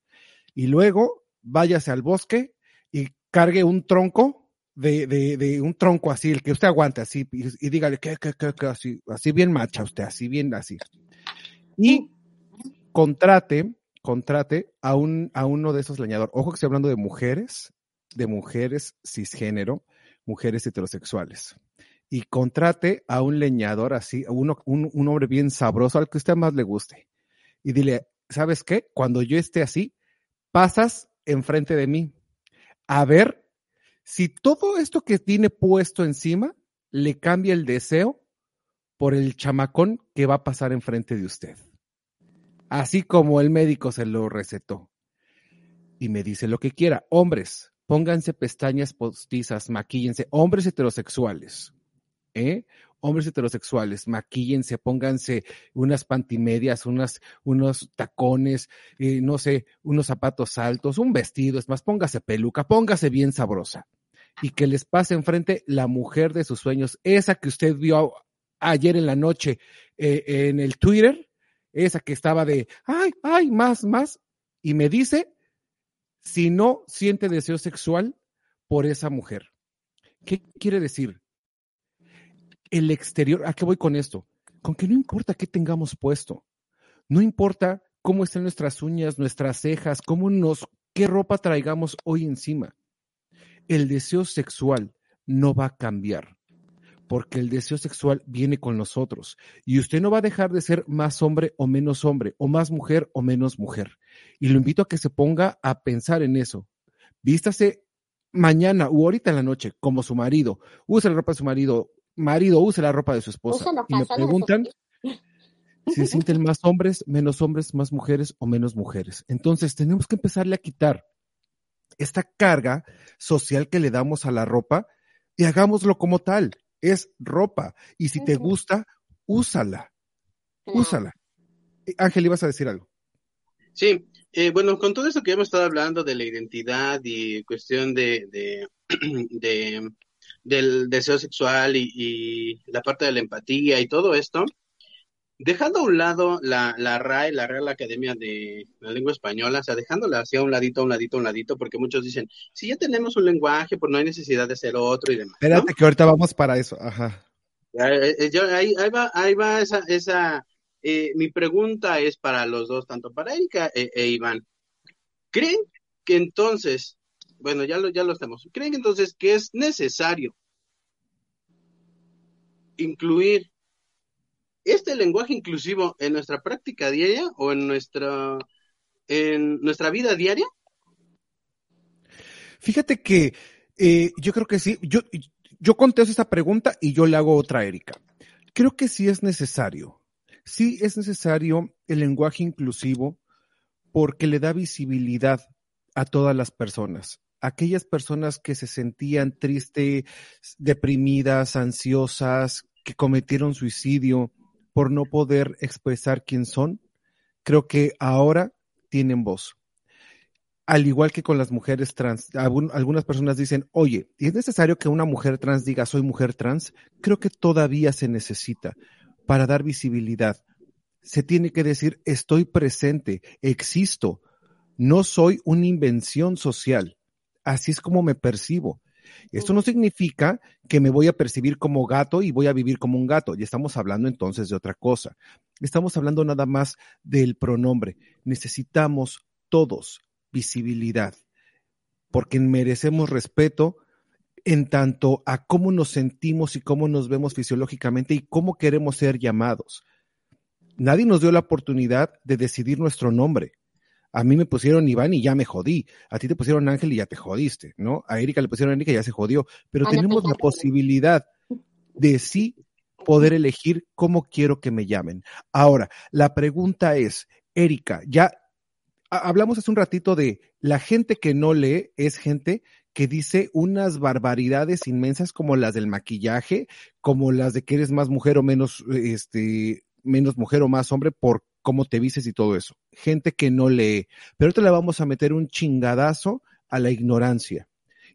Y luego váyase al bosque y cargue un tronco de, de, de un tronco así, el que usted aguante así, y, y dígale que, que, que, que, así, así bien macha usted, así bien así. Y contrate, contrate a un, a uno de esos leñadores. Ojo que estoy hablando de mujeres, de mujeres cisgénero, mujeres heterosexuales. Y contrate a un leñador así, a uno, un, un hombre bien sabroso, al que usted más le guste. Y dile, ¿sabes qué? Cuando yo esté así, pasas enfrente de mí a ver si todo esto que tiene puesto encima le cambia el deseo por el chamacón que va a pasar enfrente de usted. Así como el médico se lo recetó. Y me dice lo que quiera. Hombres, pónganse pestañas postizas, maquíllense. Hombres heterosexuales, ¿eh? Hombres heterosexuales, maquíllense, pónganse unas pantimedias, unas, unos tacones, eh, no sé, unos zapatos altos, un vestido, es más, póngase peluca, póngase bien sabrosa. Y que les pase enfrente la mujer de sus sueños, esa que usted vio ayer en la noche eh, en el Twitter, esa que estaba de, ay, ay, más, más, y me dice si no siente deseo sexual por esa mujer. ¿Qué quiere decir? El exterior, ¿a qué voy con esto? Con que no importa qué tengamos puesto, no importa cómo estén nuestras uñas, nuestras cejas, cómo nos, qué ropa traigamos hoy encima. El deseo sexual no va a cambiar, porque el deseo sexual viene con nosotros y usted no va a dejar de ser más hombre o menos hombre, o más mujer o menos mujer. Y lo invito a que se ponga a pensar en eso. Vístase mañana o ahorita en la noche como su marido, use la ropa de su marido, marido use la ropa de su esposa. Y me preguntan si se sienten más hombres, menos hombres, más mujeres o menos mujeres. Entonces tenemos que empezarle a quitar esta carga social que le damos a la ropa y hagámoslo como tal. Es ropa. Y si te gusta, úsala, úsala. Eh, Ángel, ibas a decir algo. Sí, eh, bueno, con todo esto que hemos estado hablando de la identidad y cuestión de, de, de- del deseo sexual y, y la parte de la empatía y todo esto, dejando a un lado la, la RAE, la Real Academia de la Lengua Española, o sea, dejándola hacia un ladito, a un ladito, a un ladito, porque muchos dicen, si ya tenemos un lenguaje, pues no hay necesidad de hacer otro y demás. Espérate, que ahorita vamos para eso, ajá. Eh, eh, ahí, ahí, va, ahí va esa, esa eh, mi pregunta es para los dos, tanto para Erika e, e, Iván. ¿Creen que entonces, bueno, ya lo, ya lo estamos, ¿creen que entonces que es necesario incluir este lenguaje inclusivo en nuestra práctica diaria o en nuestra, en nuestra vida diaria? Fíjate que eh, yo creo que sí. Yo, yo contesto esta pregunta y yo le hago otra Erika. Creo que sí es necesario. Sí es necesario el lenguaje inclusivo porque le da visibilidad a todas las personas. Aquellas personas que se sentían tristes, deprimidas, ansiosas, que cometieron suicidio, por no poder expresar quién son, creo que ahora tienen voz. Al igual que con las mujeres trans, algunas personas dicen, oye, ¿es necesario que una mujer trans diga soy mujer trans? Creo que todavía se necesita para dar visibilidad. Se tiene que decir estoy presente, existo, no soy una invención social. Así es como me percibo. Esto no significa que me voy a percibir como gato y voy a vivir como un gato. Y estamos hablando entonces de otra cosa. Estamos hablando nada más del pronombre. Necesitamos todos visibilidad, porque merecemos respeto en tanto a cómo nos sentimos y cómo nos vemos fisiológicamente y cómo queremos ser llamados. Nadie nos dio la oportunidad de decidir nuestro nombre. A mí me pusieron Iván y ya me jodí. A ti te pusieron Ángel y ya te jodiste, ¿no? A Erika le pusieron Erika y ya se jodió. Pero tenemos la posibilidad de sí poder elegir cómo quiero que me llamen. Ahora, la pregunta es, Erika, ya hablamos hace un ratito de la gente que no lee es gente que dice unas barbaridades inmensas como las del maquillaje, como las de que eres más mujer o menos, este, menos mujer o más hombre por cómo te vistes y todo eso. Gente que no lee. Pero ahorita le vamos a meter un chingadazo a la ignorancia.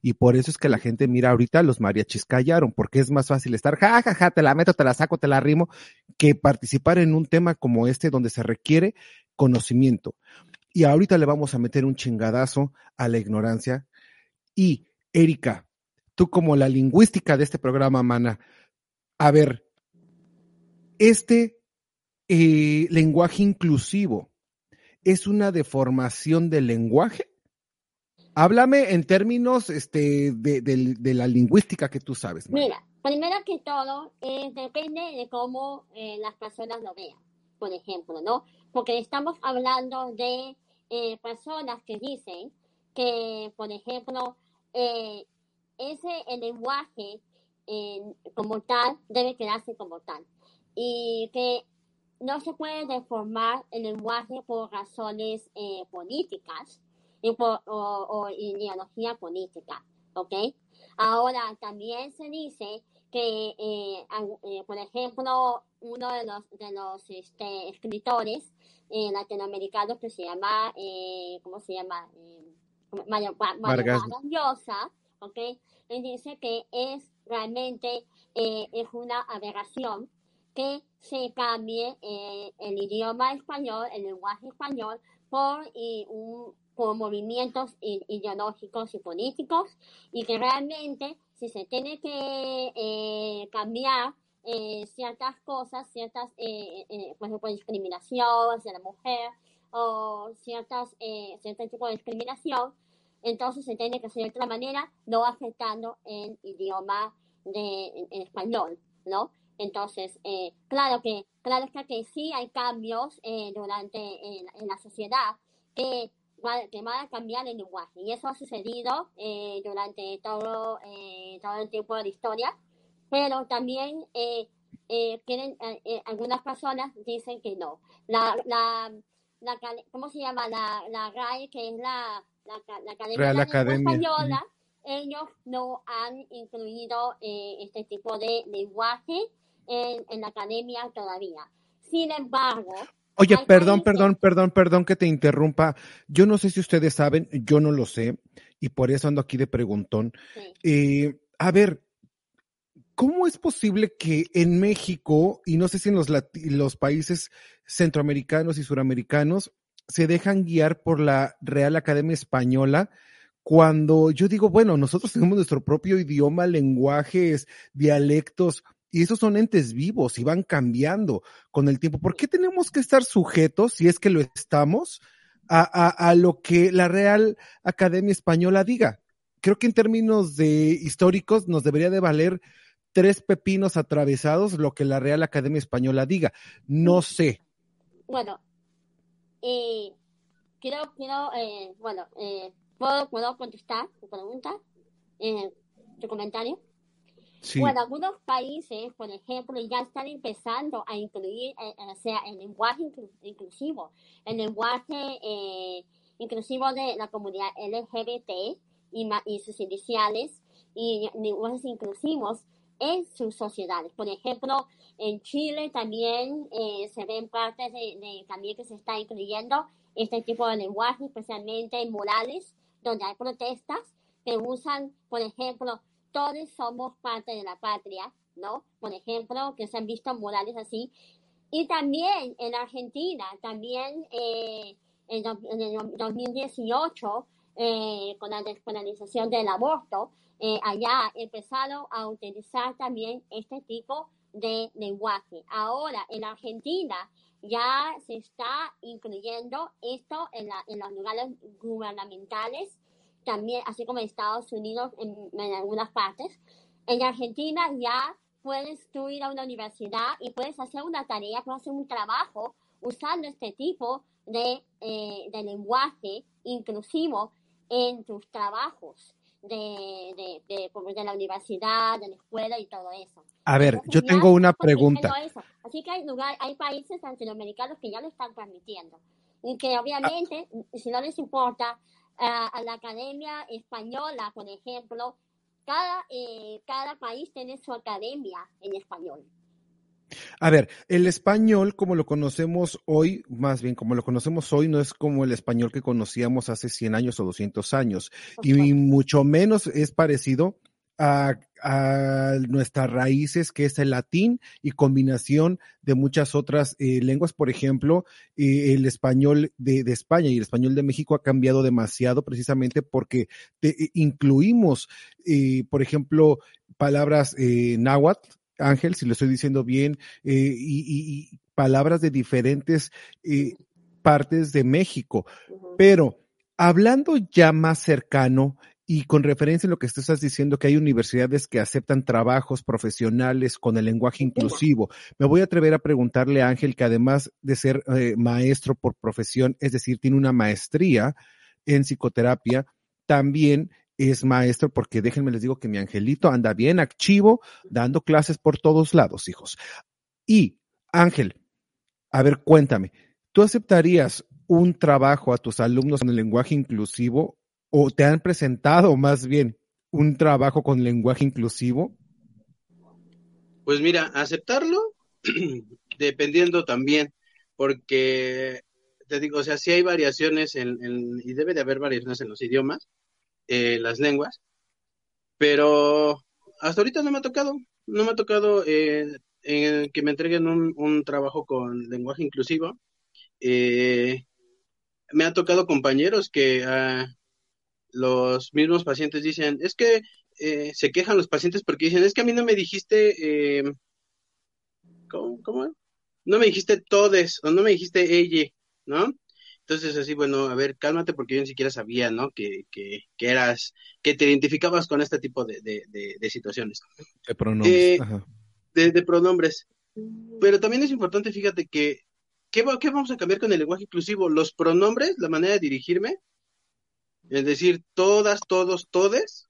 Y por eso es que la gente mira ahorita los mariachis callaron, porque es más fácil estar, ja, ja, ja, te la meto, te la saco, te la rimo, que participar en un tema como este donde se requiere conocimiento. Y ahorita le vamos a meter un chingadazo a la ignorancia. Y, Erika, tú como la lingüística de este programa, mana, a ver, este eh, lenguaje inclusivo es una deformación del lenguaje? Háblame en términos este, de, la lingüística que tú sabes. Mira, primero que todo, eh, depende de cómo eh, las personas lo vean, por ejemplo, ¿no? Porque estamos hablando de personas que dicen que, por ejemplo, ese lenguaje como tal debe quedarse como tal y que no se puede deformar el lenguaje por razones eh, políticas o, ideología política, ¿ok? Ahora, también se dice que, eh, eh, por ejemplo, uno de los, de los este, escritores latinoamericanos que se llama, ¿cómo se llama? Mario, Vargas Llosa, ¿ok? Él dice que es realmente, es una aberración que se cambie eh, el idioma español, el lenguaje español, por, y un, por movimientos ideológicos y políticos, y que realmente si se tiene que eh, cambiar eh, ciertas cosas, ciertas, por ejemplo, discriminación hacia la mujer, o ciertas, cierto tipo de discriminación, entonces se tiene que hacer de otra manera, no afectando el idioma de, español, ¿no? Entonces, eh, claro que claro que, sí hay cambios eh, durante en, la sociedad que, que van a cambiar el lenguaje. Y eso ha sucedido eh, durante todo todo el tiempo de la historia, pero también quieren algunas personas dicen que no. La, la, la ¿cómo se llama? La, la RAE, que es la, la, Academia, Española, ellos no han incluido este tipo de lenguaje en, la academia todavía. Sin embargo, Oye, perdón, perdón, perdón, perdón que te interrumpa. Yo no sé si ustedes saben, yo no lo sé, y por eso ando aquí de preguntón. Eh, a ver, ¿cómo es posible que en México, y no sé si en los, los países centroamericanos y suramericanos, se dejan guiar por la Real Academia Española? Cuando yo digo, bueno, nosotros tenemos nuestro propio idioma, lenguajes, dialectos, y esos son entes vivos y van cambiando con el tiempo. ¿Por qué tenemos que estar sujetos, si es que lo estamos, a, a, a lo que la Real Academia Española diga? Creo que en términos de históricos nos debería de valer tres pepinos atravesados lo que la Real Academia Española diga. No sé. Bueno, eh, quiero, quiero, eh, bueno, eh, ¿puedo, ¿puedo contestar tu pregunta? Eh, tu comentario. Sí. Algunos países, por ejemplo, ya están empezando a incluir, eh, o sea, el lenguaje inclu- inclusivo, el lenguaje eh, inclusivo de la comunidad LGBT y, y sus iniciales y lenguajes inclusivos en sus sociedades. Por ejemplo, en Chile también eh, se ven partes de, de también que se está incluyendo este tipo de lenguaje, especialmente en murales, donde hay protestas que usan, por ejemplo, todos somos parte de la patria, ¿no? Por ejemplo, que se han visto murales así. Y también en Argentina, también eh, en, en el 2018, eh, con la despenalización del aborto, eh, allá empezaron a utilizar también este tipo de lenguaje. Ahora, en Argentina ya se está incluyendo esto en, la, en los lugares gubernamentales, también, así como en Estados Unidos en, en algunas partes. En Argentina ya puedes tú ir a una universidad y puedes hacer una tarea, puedes hacer un trabajo usando este tipo de, eh, de lenguaje inclusivo en tus trabajos de, de, de, de la universidad, de la escuela y todo eso. A ver, Entonces, yo tengo una pregunta. eso. Así que hay, lugar, hay países latinoamericanos que ya lo están permitiendo. Y que obviamente, si no les importa, a, a la Academia Española, por ejemplo, cada, eh, cada país tiene su academia en español. A ver, el español, como lo conocemos hoy, más bien como lo conocemos hoy, no es como el español que conocíamos hace 100 años o 200 años, y mucho menos es parecido a, a nuestras raíces, que es el latín y combinación de muchas otras eh, lenguas. Por ejemplo, eh, el español de, de España y el español de México ha cambiado demasiado precisamente porque te- incluimos, eh, por ejemplo, palabras náhuatl, Ángel, si lo estoy diciendo bien, y, y- y palabras de diferentes partes de México. Pero hablando ya más cercano y con referencia a lo que tú estás diciendo, que hay universidades que aceptan trabajos profesionales con el lenguaje inclusivo, me voy a atrever a preguntarle a Ángel, que además de ser eh, maestro por profesión, es decir, tiene una maestría en psicoterapia, también es maestro, porque déjenme les digo que mi angelito anda bien activo, dando clases por todos lados, hijos. Y, Ángel, a ver, cuéntame, ¿tú aceptarías un trabajo a tus alumnos en el lenguaje inclusivo o te han presentado más bien un trabajo con lenguaje inclusivo? Pues mira, aceptarlo, dependiendo también, porque te digo, o sea, sí hay variaciones en, y debe de haber variaciones en los idiomas, eh, las lenguas, pero hasta ahorita no me ha tocado, no me ha tocado eh, que me entreguen un, un trabajo con lenguaje inclusivo. Eh, me ha tocado compañeros que ah, los mismos pacientes dicen, es que eh, se quejan los pacientes porque dicen, es que a mí no me dijiste, eh, ¿cómo, cómo? No me dijiste todes o no me dijiste ella, ¿no? Entonces así, bueno, a ver, cálmate porque yo ni siquiera sabía, ¿no? Que, que, que eras, que te identificabas con este tipo de, de, de, de situaciones, De pronombres. Eh, Ajá. de, de pronombres. Pero también es importante, fíjate que, ¿qué, va- ¿qué vamos a cambiar con el lenguaje inclusivo? Los pronombres, la manera de dirigirme, es decir, todas, todos, todes,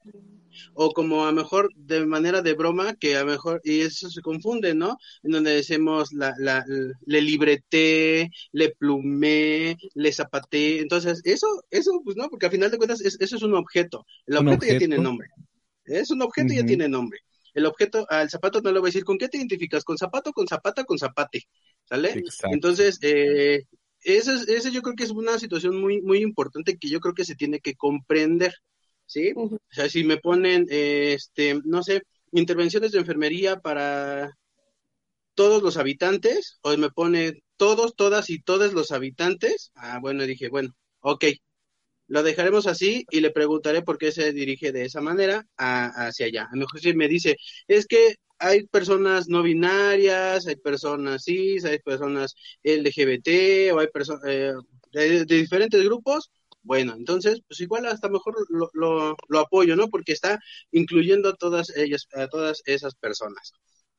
o como a lo mejor de manera de broma, que a lo mejor, y eso se confunde, ¿no? En donde decimos la, la, le libreté, le plumé, le zapaté, entonces, eso, eso, pues no, porque al final de cuentas, es- eso es un objeto, el objeto, ya tiene nombre, es un objeto y ya tiene nombre. El objeto, al zapato no le voy a decir, ¿con qué te identificas? ¿Con zapato, con zapata, con zapate? ¿Sale? Exacto. Entonces, eh, eso, es, eso yo creo que es una situación muy, muy importante que yo creo que se tiene que comprender, ¿sí? O sea, si me ponen, eh, este, no sé, intervenciones de enfermería para todos los habitantes, o me pone todos, todas y todos los habitantes. Ah, bueno, dije, bueno, ok, lo dejaremos así y le preguntaré por qué se dirige de esa manera hacia allá. A lo mejor si me dice, es que hay personas no binarias, hay personas cis, hay personas LGBT o hay personas eh, de, diferentes grupos, bueno, entonces, pues igual hasta mejor lo, lo, apoyo, ¿no? Porque está incluyendo a todas ellas, a todas esas personas.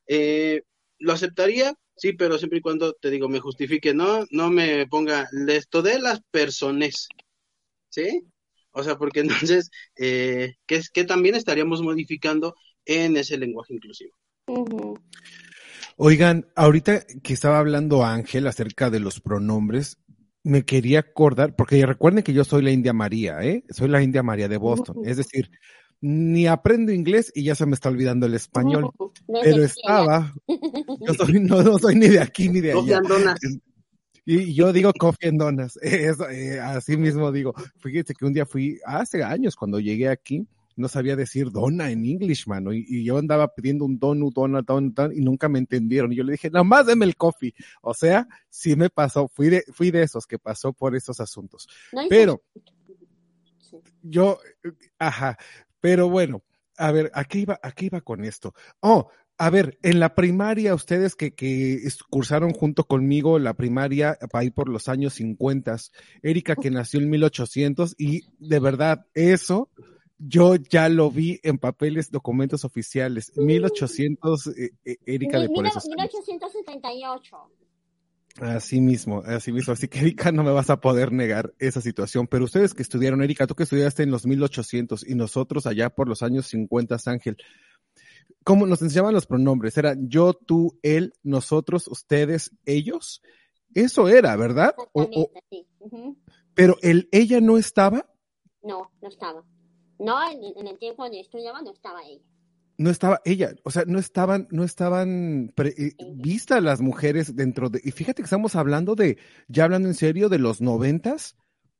Eh, ¿Lo aceptaría? Sí, pero siempre y cuando, te digo, me justifique, ¿no? No me ponga esto de las personas, ¿sí? O sea, porque entonces, eh, que, que también estaríamos modificando en ese lenguaje inclusivo. Oigan, ahorita que estaba hablando Ángel acerca de los pronombres, me quería acordar, porque recuerden que yo soy la India María, ¿eh? Soy la India María de Boston. Es decir, ni aprendo inglés y ya se me está olvidando el español. pero estaba, yo soy, no, soy ni de aquí ni de allá. Y yo digo coffee en donas, eh, así mismo digo. Fíjate que un día fui, hace años cuando llegué aquí, no sabía decir dona en English, mano, y, yo andaba pidiendo un donut, donut, donut, y nunca me entendieron. Y yo le dije, nada más deme el coffee. O sea, sí me pasó, fui de, fui de esos que pasó por esos asuntos. Pero, yo, ajá, pero bueno, a ver, ¿a qué iba, a qué iba con esto? Oh, a ver, en la primaria, ustedes que, que cursaron junto conmigo la primaria ahí por los años 50, Erika que nació en 1800 y de verdad, eso yo ya lo vi en papeles, documentos oficiales. 1800, eh, eh, Erika de por esos 1878. Así mismo, así mismo. Así que Erika no me vas a poder negar esa situación. Pero ustedes que estudiaron, Erika, tú que estudiaste en los 1800 y nosotros allá por los años 50, Ángel, ¿cómo nos enseñaban los pronombres? Era yo, tú, él, nosotros, ustedes, ellos. Eso era, ¿verdad? sí. Pero el ella no estaba. No, no estaba. No, en, el tiempo donde estudiaba no estaba ella. No estaba ella, o sea, no estaban, no estaban eh, vistas las mujeres dentro de, y fíjate que estamos hablando de, ya hablando en serio, de los noventas,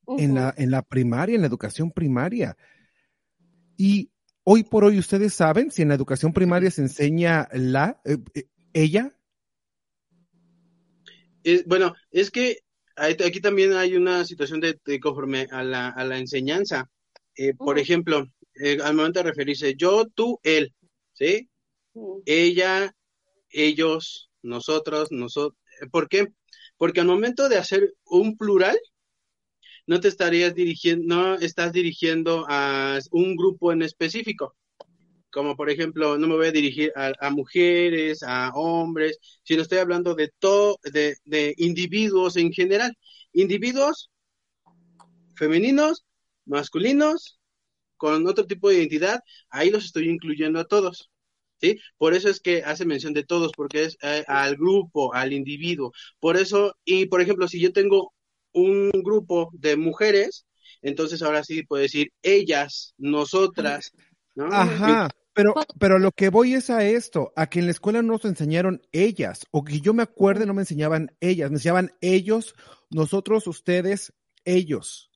en la, en la primaria, en la educación primaria. Y hoy por hoy, ¿ustedes saben si en la educación primaria se enseña la, eh, eh, ella? bueno, es que aquí también hay una situación de, de conforme a la, a la enseñanza. Eh, por ejemplo, eh, al momento de referirse yo, tú, él, ¿sí? Ella, ellos, nosotros, nosotros. ¿Por qué? Porque al momento de hacer un plural, no te estarías dirigiendo, no estás dirigiendo a un grupo en específico. Como por ejemplo, no me voy a dirigir a, mujeres, a hombres, sino estoy hablando de todo, de, de individuos en general. Individuos femeninos masculinos con otro tipo de identidad, ahí los estoy incluyendo a todos. ¿Sí? Por eso es que hace mención de todos, porque es eh, al grupo, al individuo. Por eso, y por ejemplo, si yo tengo un grupo de mujeres, entonces ahora sí puedo decir ellas, nosotras, ¿no? Ajá. Pero, pero lo que voy es a esto, a que en la escuela no nos enseñaron ellas, o que yo me acuerde no me enseñaban ellas, me enseñaban ellos, nosotros, ustedes, ellos.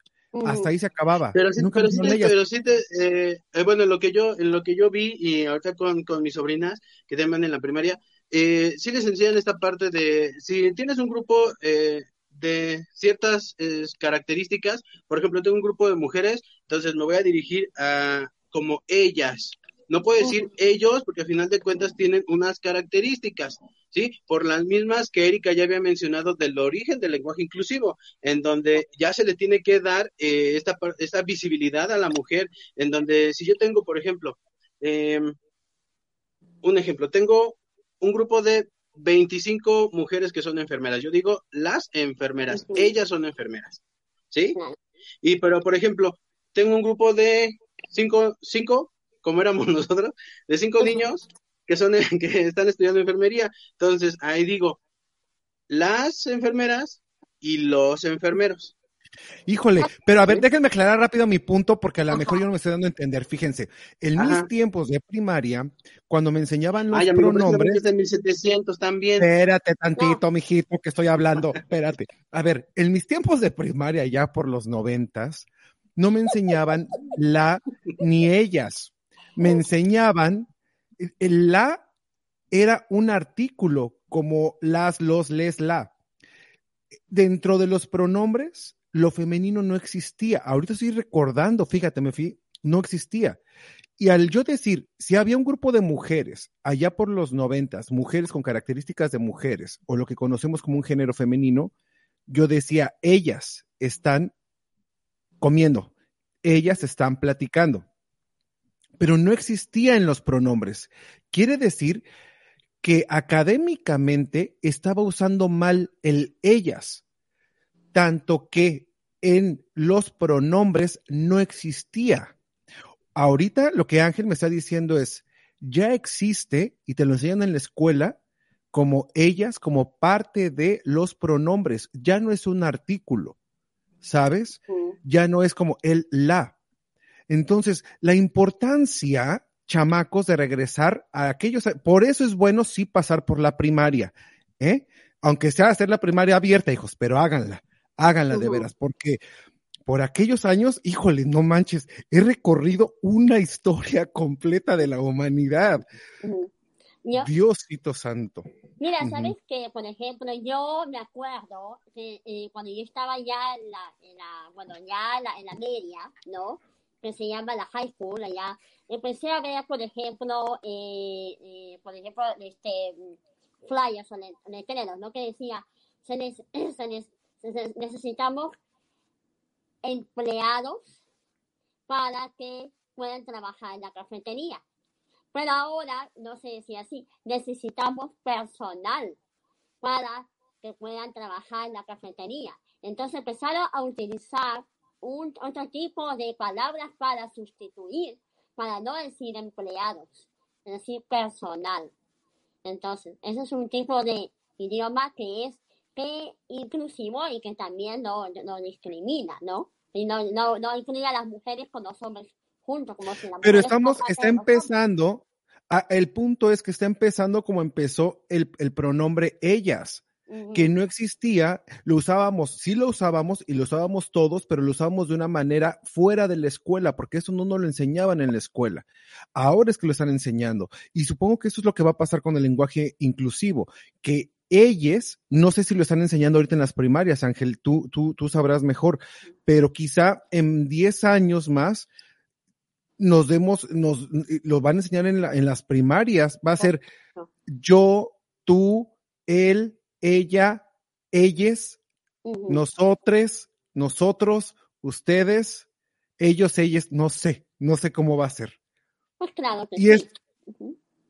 Hasta ahí se acababa. Pero sí, pero sí, pero sí te, eh, eh, bueno, en lo que yo, en lo que yo vi y ahorita con, con mis sobrinas que teman en la primaria, eh, sí les enseñan esta parte de si tienes un grupo eh, de ciertas características, por ejemplo, tengo un grupo de mujeres, entonces me voy a dirigir a como ellas. No puedo decir ellos porque al final de cuentas tienen unas características. ¿sí? Por las mismas que Erika ya había mencionado del origen del lenguaje inclusivo, en donde ya se le tiene que dar eh, esta, esta visibilidad a la mujer, en donde si yo tengo, por ejemplo, em, un ejemplo, tengo un grupo de 25 mujeres que son enfermeras. Yo digo las enfermeras, ellas son enfermeras, ¿sí? Y pero, por ejemplo, tengo un grupo de cinco, cinco, como éramos nosotros, de cinco niños que son que están estudiando enfermería. Entonces, ahí digo, las enfermeras y los enfermeros. Híjole, pero a ver, déjenme aclarar rápido mi punto porque a lo mejor yo no me estoy dando a entender. Fíjense, en mis tiempos de primaria, cuando me enseñaban los pronombres. de 1700 también. Espérate tantito, mijito, que estoy hablando. Espérate. A ver, en mis tiempos de primaria, ya por los noventas, no me enseñaban la ni ellas. Me enseñaban El la era un artículo como las, los, les, la. Dentro de los pronombres, lo femenino no existía. Ahorita estoy recordando, fíjate, me fui, no existía. Y al yo decir, si había un grupo de mujeres allá por los noventas, mujeres con características de mujeres, o lo que conocemos como un género femenino, yo decía, ellas están comiendo, ellas están platicando. Pero no existía en los pronombres. Quiere decir que académicamente estaba usando mal el ellas, tanto que en los pronombres no existía ahorita lo que Ángel me está diciendo es, ya existe y te lo enseñan en la escuela como ellas, como parte de los pronombres, ya no es un artículo, ¿sabes? Ya no es como el, la. Entonces, la importancia, chamacos, de regresar a aquellos, por eso es bueno sí pasar por la primaria, ¿eh? Aunque sea hacer la primaria abierta, hijos, pero háganla, háganla de veras, porque por aquellos años, híjole, no manches, he recorrido una historia completa de la humanidad. Diosito santo. Mira, sabes que, por ejemplo, yo me acuerdo que eh, cuando yo estaba ya en la, bueno, ya en la, media, ¿no? Que se llama la high school, allá, empecé a ver, por ejemplo, eh, eh, por ejemplo, este, flyers en el, en ¿no? Que decía, se, necesitamos empleados para que puedan trabajar en la cafetería. Pero ahora no se decía así, necesitamos personal para que puedan trabajar en la cafetería. Entonces empezaron a utilizar un, otro tipo de palabras para sustituir, para no decir empleados, es decir, personal. Entonces, ese es un tipo de idioma que es inclusivo y que también no, no discrimina, ¿no? Y no, no, no incluye a las mujeres con los hombres juntos, como si la Pero estamos, está empezando, el punto es que está empezando como empezó el, el pronombre ellas. que no existía, lo usábamos, sí lo usábamos y lo usábamos todos, pero lo usábamos de una manera fuera de la escuela, porque eso no nos lo enseñaban en la escuela. Ahora es que lo están enseñando. Y supongo que eso es lo que va a pasar con el lenguaje inclusivo, que ellas, no sé si lo están enseñando ahorita en las primarias, Ángel, tú, tú, tú sabrás mejor, pero quizá en 10 años más nos demos, nos lo van a enseñar en, en las primarias, va a ser yo, tú, él, ella, ellas, nosotros, nosotros, ustedes, ellos, ellas, no sé, no sé cómo va a ser. Pues claro y Es,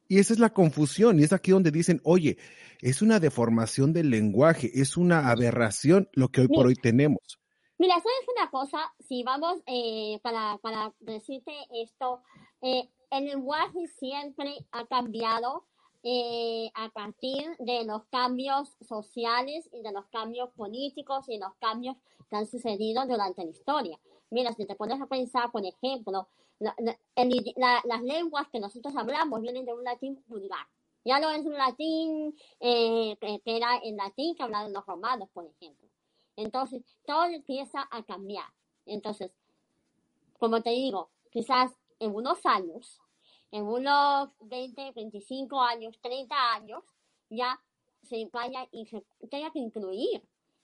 Y esa es la confusión, y es aquí donde dicen, oye, es una deformación del lenguaje, es una aberración lo que hoy por hoy tenemos. Mira, ¿sabes una cosa? Si vamos eh, para, para decirte esto, eh, el lenguaje siempre ha cambiado eh, a partir de los cambios sociales y de los cambios políticos y los cambios que han sucedido durante la historia. Mira, si te pones a pensar, por ejemplo, las lenguas que nosotros hablamos vienen de un latín vulgar. Ya no es un latín eh, que era el latín que hablaban los romanos, por ejemplo. Entonces, todo empieza a cambiar. Entonces, como te digo, quizás en unos años, en unos 20, 25 años, 30 años, ya se vaya y se tenga que incluir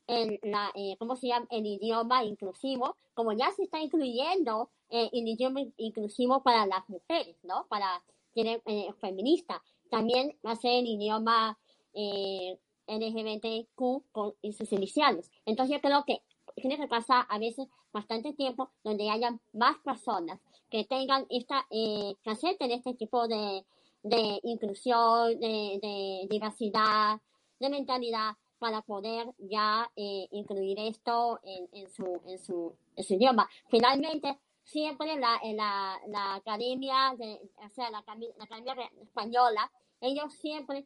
el, la, eh, ¿cómo se llama? el idioma inclusivo, como ya se está incluyendo eh, idioma inclusivo para las mujeres, ¿no? Para quienes eh, feminista también va a ser el idioma eh, LGBTQ con sus iniciales. Entonces yo creo que tiene que pasar a veces bastante tiempo donde haya más personas que tengan esta, eh, que acepten este tipo de, de inclusión, de, diversidad, de mentalidad para poder ya eh, incluir esto en, en, su, en, su, en su idioma. Finalmente, siempre la, la, la academia, de, o sea, la, la academia española ellos siempre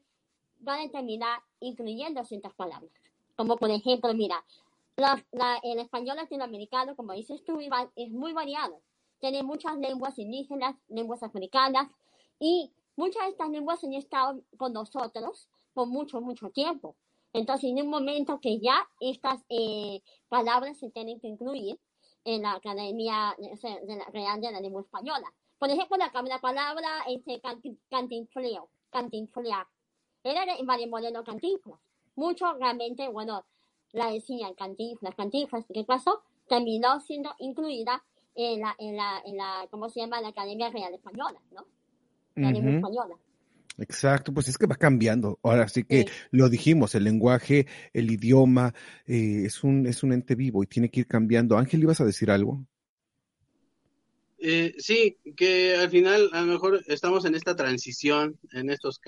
van a terminar incluyendo ciertas palabras. Como por ejemplo, mira, el español latinoamericano, como dices tú, es muy variado. Tiene muchas lenguas indígenas, lenguas africanas, y muchas de estas lenguas han estado con nosotros por mucho, mucho tiempo. Entonces, en un momento que ya estas eh, palabras se tienen que incluir en la Academia Real de la Lengua Española. Por ejemplo, la, la palabra este, cantinfleo, cantinflear. Era de María Moreno Cantinflas. Muchos realmente, bueno, la decían cantinflas, cantinflas. ¿Qué pasó? Terminó siendo incluida en la, en la, en la, ¿cómo se llama? La Academia Real Española, ¿no? La Academia Española. Exacto, pues es que va cambiando. Ahora sí que lo dijimos, el lenguaje, el idioma, eh, es, un, es un ente vivo y tiene que ir cambiando. Ángel, ¿ibas a decir algo? Eh, sí, que al final a lo mejor estamos en esta transición, en estos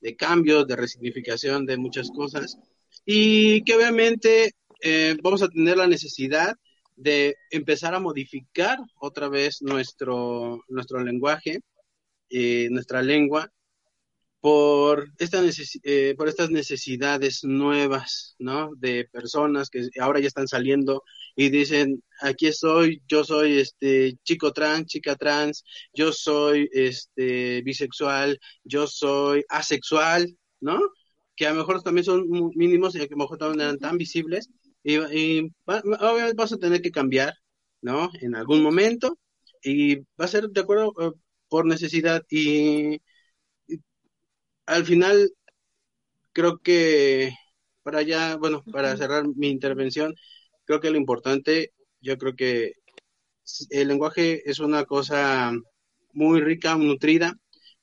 de cambios, de resignificación de muchas cosas y que obviamente eh, vamos a tener la necesidad de empezar a modificar otra vez nuestro, nuestro lenguaje, eh, nuestra lengua, por, esta eh, por estas necesidades nuevas, ¿no? De personas que ahora ya están saliendo y dicen, aquí estoy, yo soy este chico trans, chica trans, yo soy este bisexual, yo soy asexual, ¿no? Que a lo mejor también son mínimos y a lo mejor también eran tan visibles y, obviamente vas a tener que cambiar, ¿no? En algún momento y va a ser de acuerdo eh, por necesidad y al final, creo que para ya, bueno, para cerrar mi intervención, creo que lo importante, yo creo que el lenguaje es una cosa muy rica, nutrida,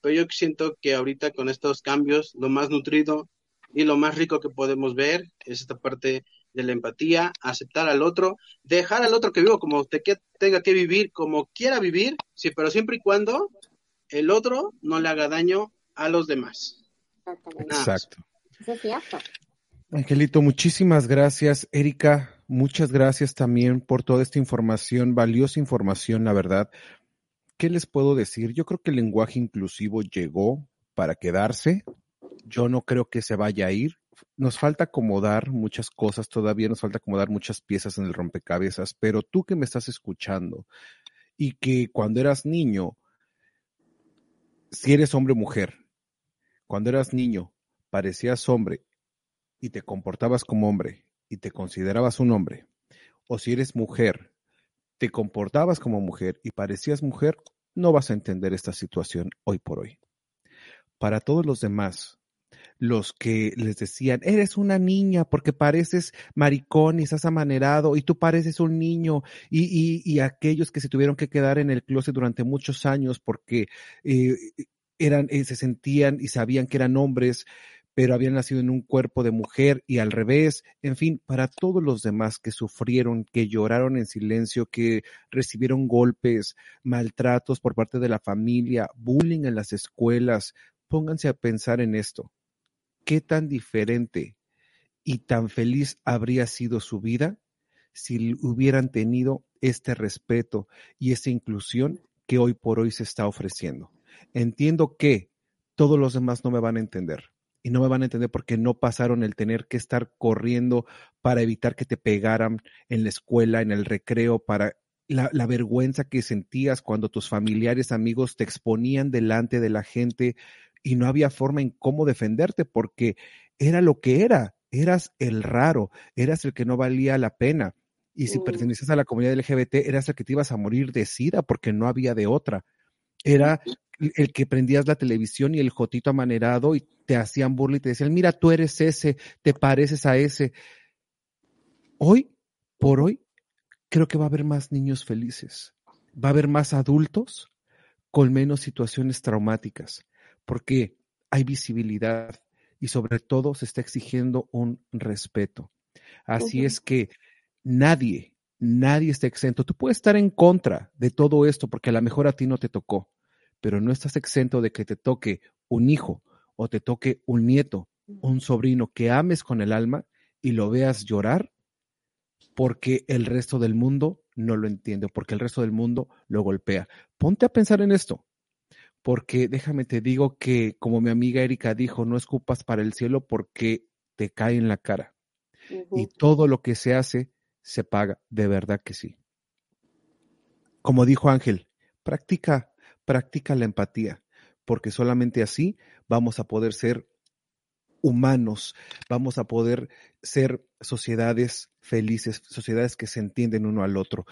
pero yo siento que ahorita con estos cambios, lo más nutrido y lo más rico que podemos ver es esta parte de la empatía, aceptar al otro, dejar al otro que viva como te, que tenga que vivir, como quiera vivir, sí, pero siempre y cuando el otro no le haga daño a los demás. Exacto. Angelito, muchísimas gracias. Erika, muchas gracias también por toda esta información, valiosa información, la verdad. ¿Qué les puedo decir? Yo creo que el lenguaje inclusivo llegó para quedarse. Yo no creo que se vaya a ir. Nos falta acomodar muchas cosas, todavía nos falta acomodar muchas piezas en el rompecabezas, pero tú que me estás escuchando y que cuando eras niño si eres hombre o mujer, cuando eras niño, parecías hombre y te comportabas como hombre y te considerabas un hombre, o si eres mujer, te comportabas como mujer y parecías mujer, no vas a entender esta situación hoy por hoy. Para todos los demás, los que les decían, eres una niña porque pareces maricón y estás amanerado y tú pareces un niño y, y, aquellos que se tuvieron que quedar en el closet durante muchos años porque eh, eran, eh, se sentían y sabían que eran hombres, pero habían nacido en un cuerpo de mujer y al revés, en fin, para todos los demás que sufrieron, que lloraron en silencio, que recibieron golpes, maltratos por parte de la familia, bullying en las escuelas, pónganse a pensar en esto. ¿Qué tan diferente y tan feliz habría sido su vida si hubieran tenido este respeto y esta inclusión que hoy por hoy se está ofreciendo? Entiendo que todos los demás no me van a entender. Y no me van a entender porque no pasaron el tener que estar corriendo para evitar que te pegaran en la escuela, en el recreo, para la, la, vergüenza que sentías cuando tus familiares, amigos te exponían delante de la gente y no había forma en cómo defenderte porque era lo que era. Eras el raro, eras el que no valía la pena. Y si pertenecías a la comunidad LGBT, eras el que te ibas a morir de sida porque no había de otra. Era el que prendías la televisión y el jotito amanerado y te hacían burla y te decían, mira, tú eres ese, te pareces a ese. Hoy, por hoy, creo que va a haber más niños felices, va a haber más adultos con menos situaciones traumáticas, porque hay visibilidad y sobre todo se está exigiendo un respeto. Así es que nadie, nadie está exento. Tú puedes estar en contra de todo esto porque a lo mejor a ti no te tocó, pero no estás exento de que te toque un hijo o te toque un nieto, un sobrino que ames con el alma y lo veas llorar porque el resto del mundo no lo entiende, porque el resto del mundo lo golpea. Ponte a pensar en esto, porque déjame te digo que como mi amiga Erika dijo, no escupas para el cielo porque te cae en la cara. Y todo lo que se hace se paga, de verdad que sí. Como dijo Ángel, practica practica la empatía, porque solamente así vamos a poder ser humanos, vamos a poder ser sociedades felices, sociedades que se entienden uno al otro.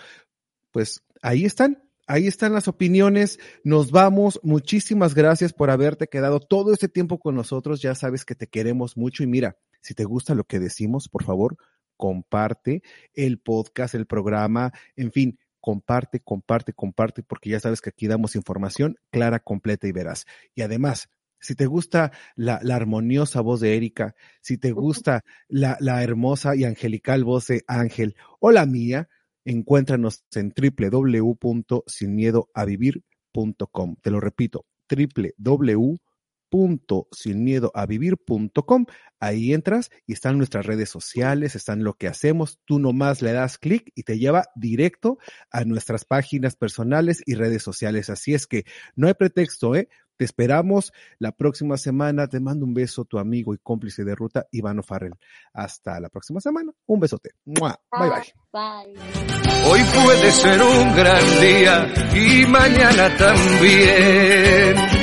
Pues ahí están, ahí están las opiniones. Nos vamos. Muchísimas gracias por haberte quedado todo este tiempo con nosotros. Ya sabes que te queremos mucho y mira, si te gusta lo que decimos, por favor, comparte el podcast, el programa, en fin, comparte, comparte, comparte, porque ya sabes que aquí damos información clara, completa y veraz. Y además, si te gusta la, armoniosa voz de Erika, si te gusta la, la hermosa y angelical voz de Ángel o la mía, encuéntranos en www.sinmiedoavivir.com. Te lo repito, www www.sinmiedoavivir.com. Ahí entras y están nuestras redes sociales, están lo que hacemos. Tú nomás le das clic y te lleva directo a nuestras páginas personales y redes sociales. Así es que no hay pretexto, ¿eh? Te esperamos la próxima semana. Te mando un beso, tu amigo y cómplice de ruta, Ivano Farrell. Hasta la próxima semana. Un besote. Bye bye. Bye. Hoy puede ser un gran día y mañana también.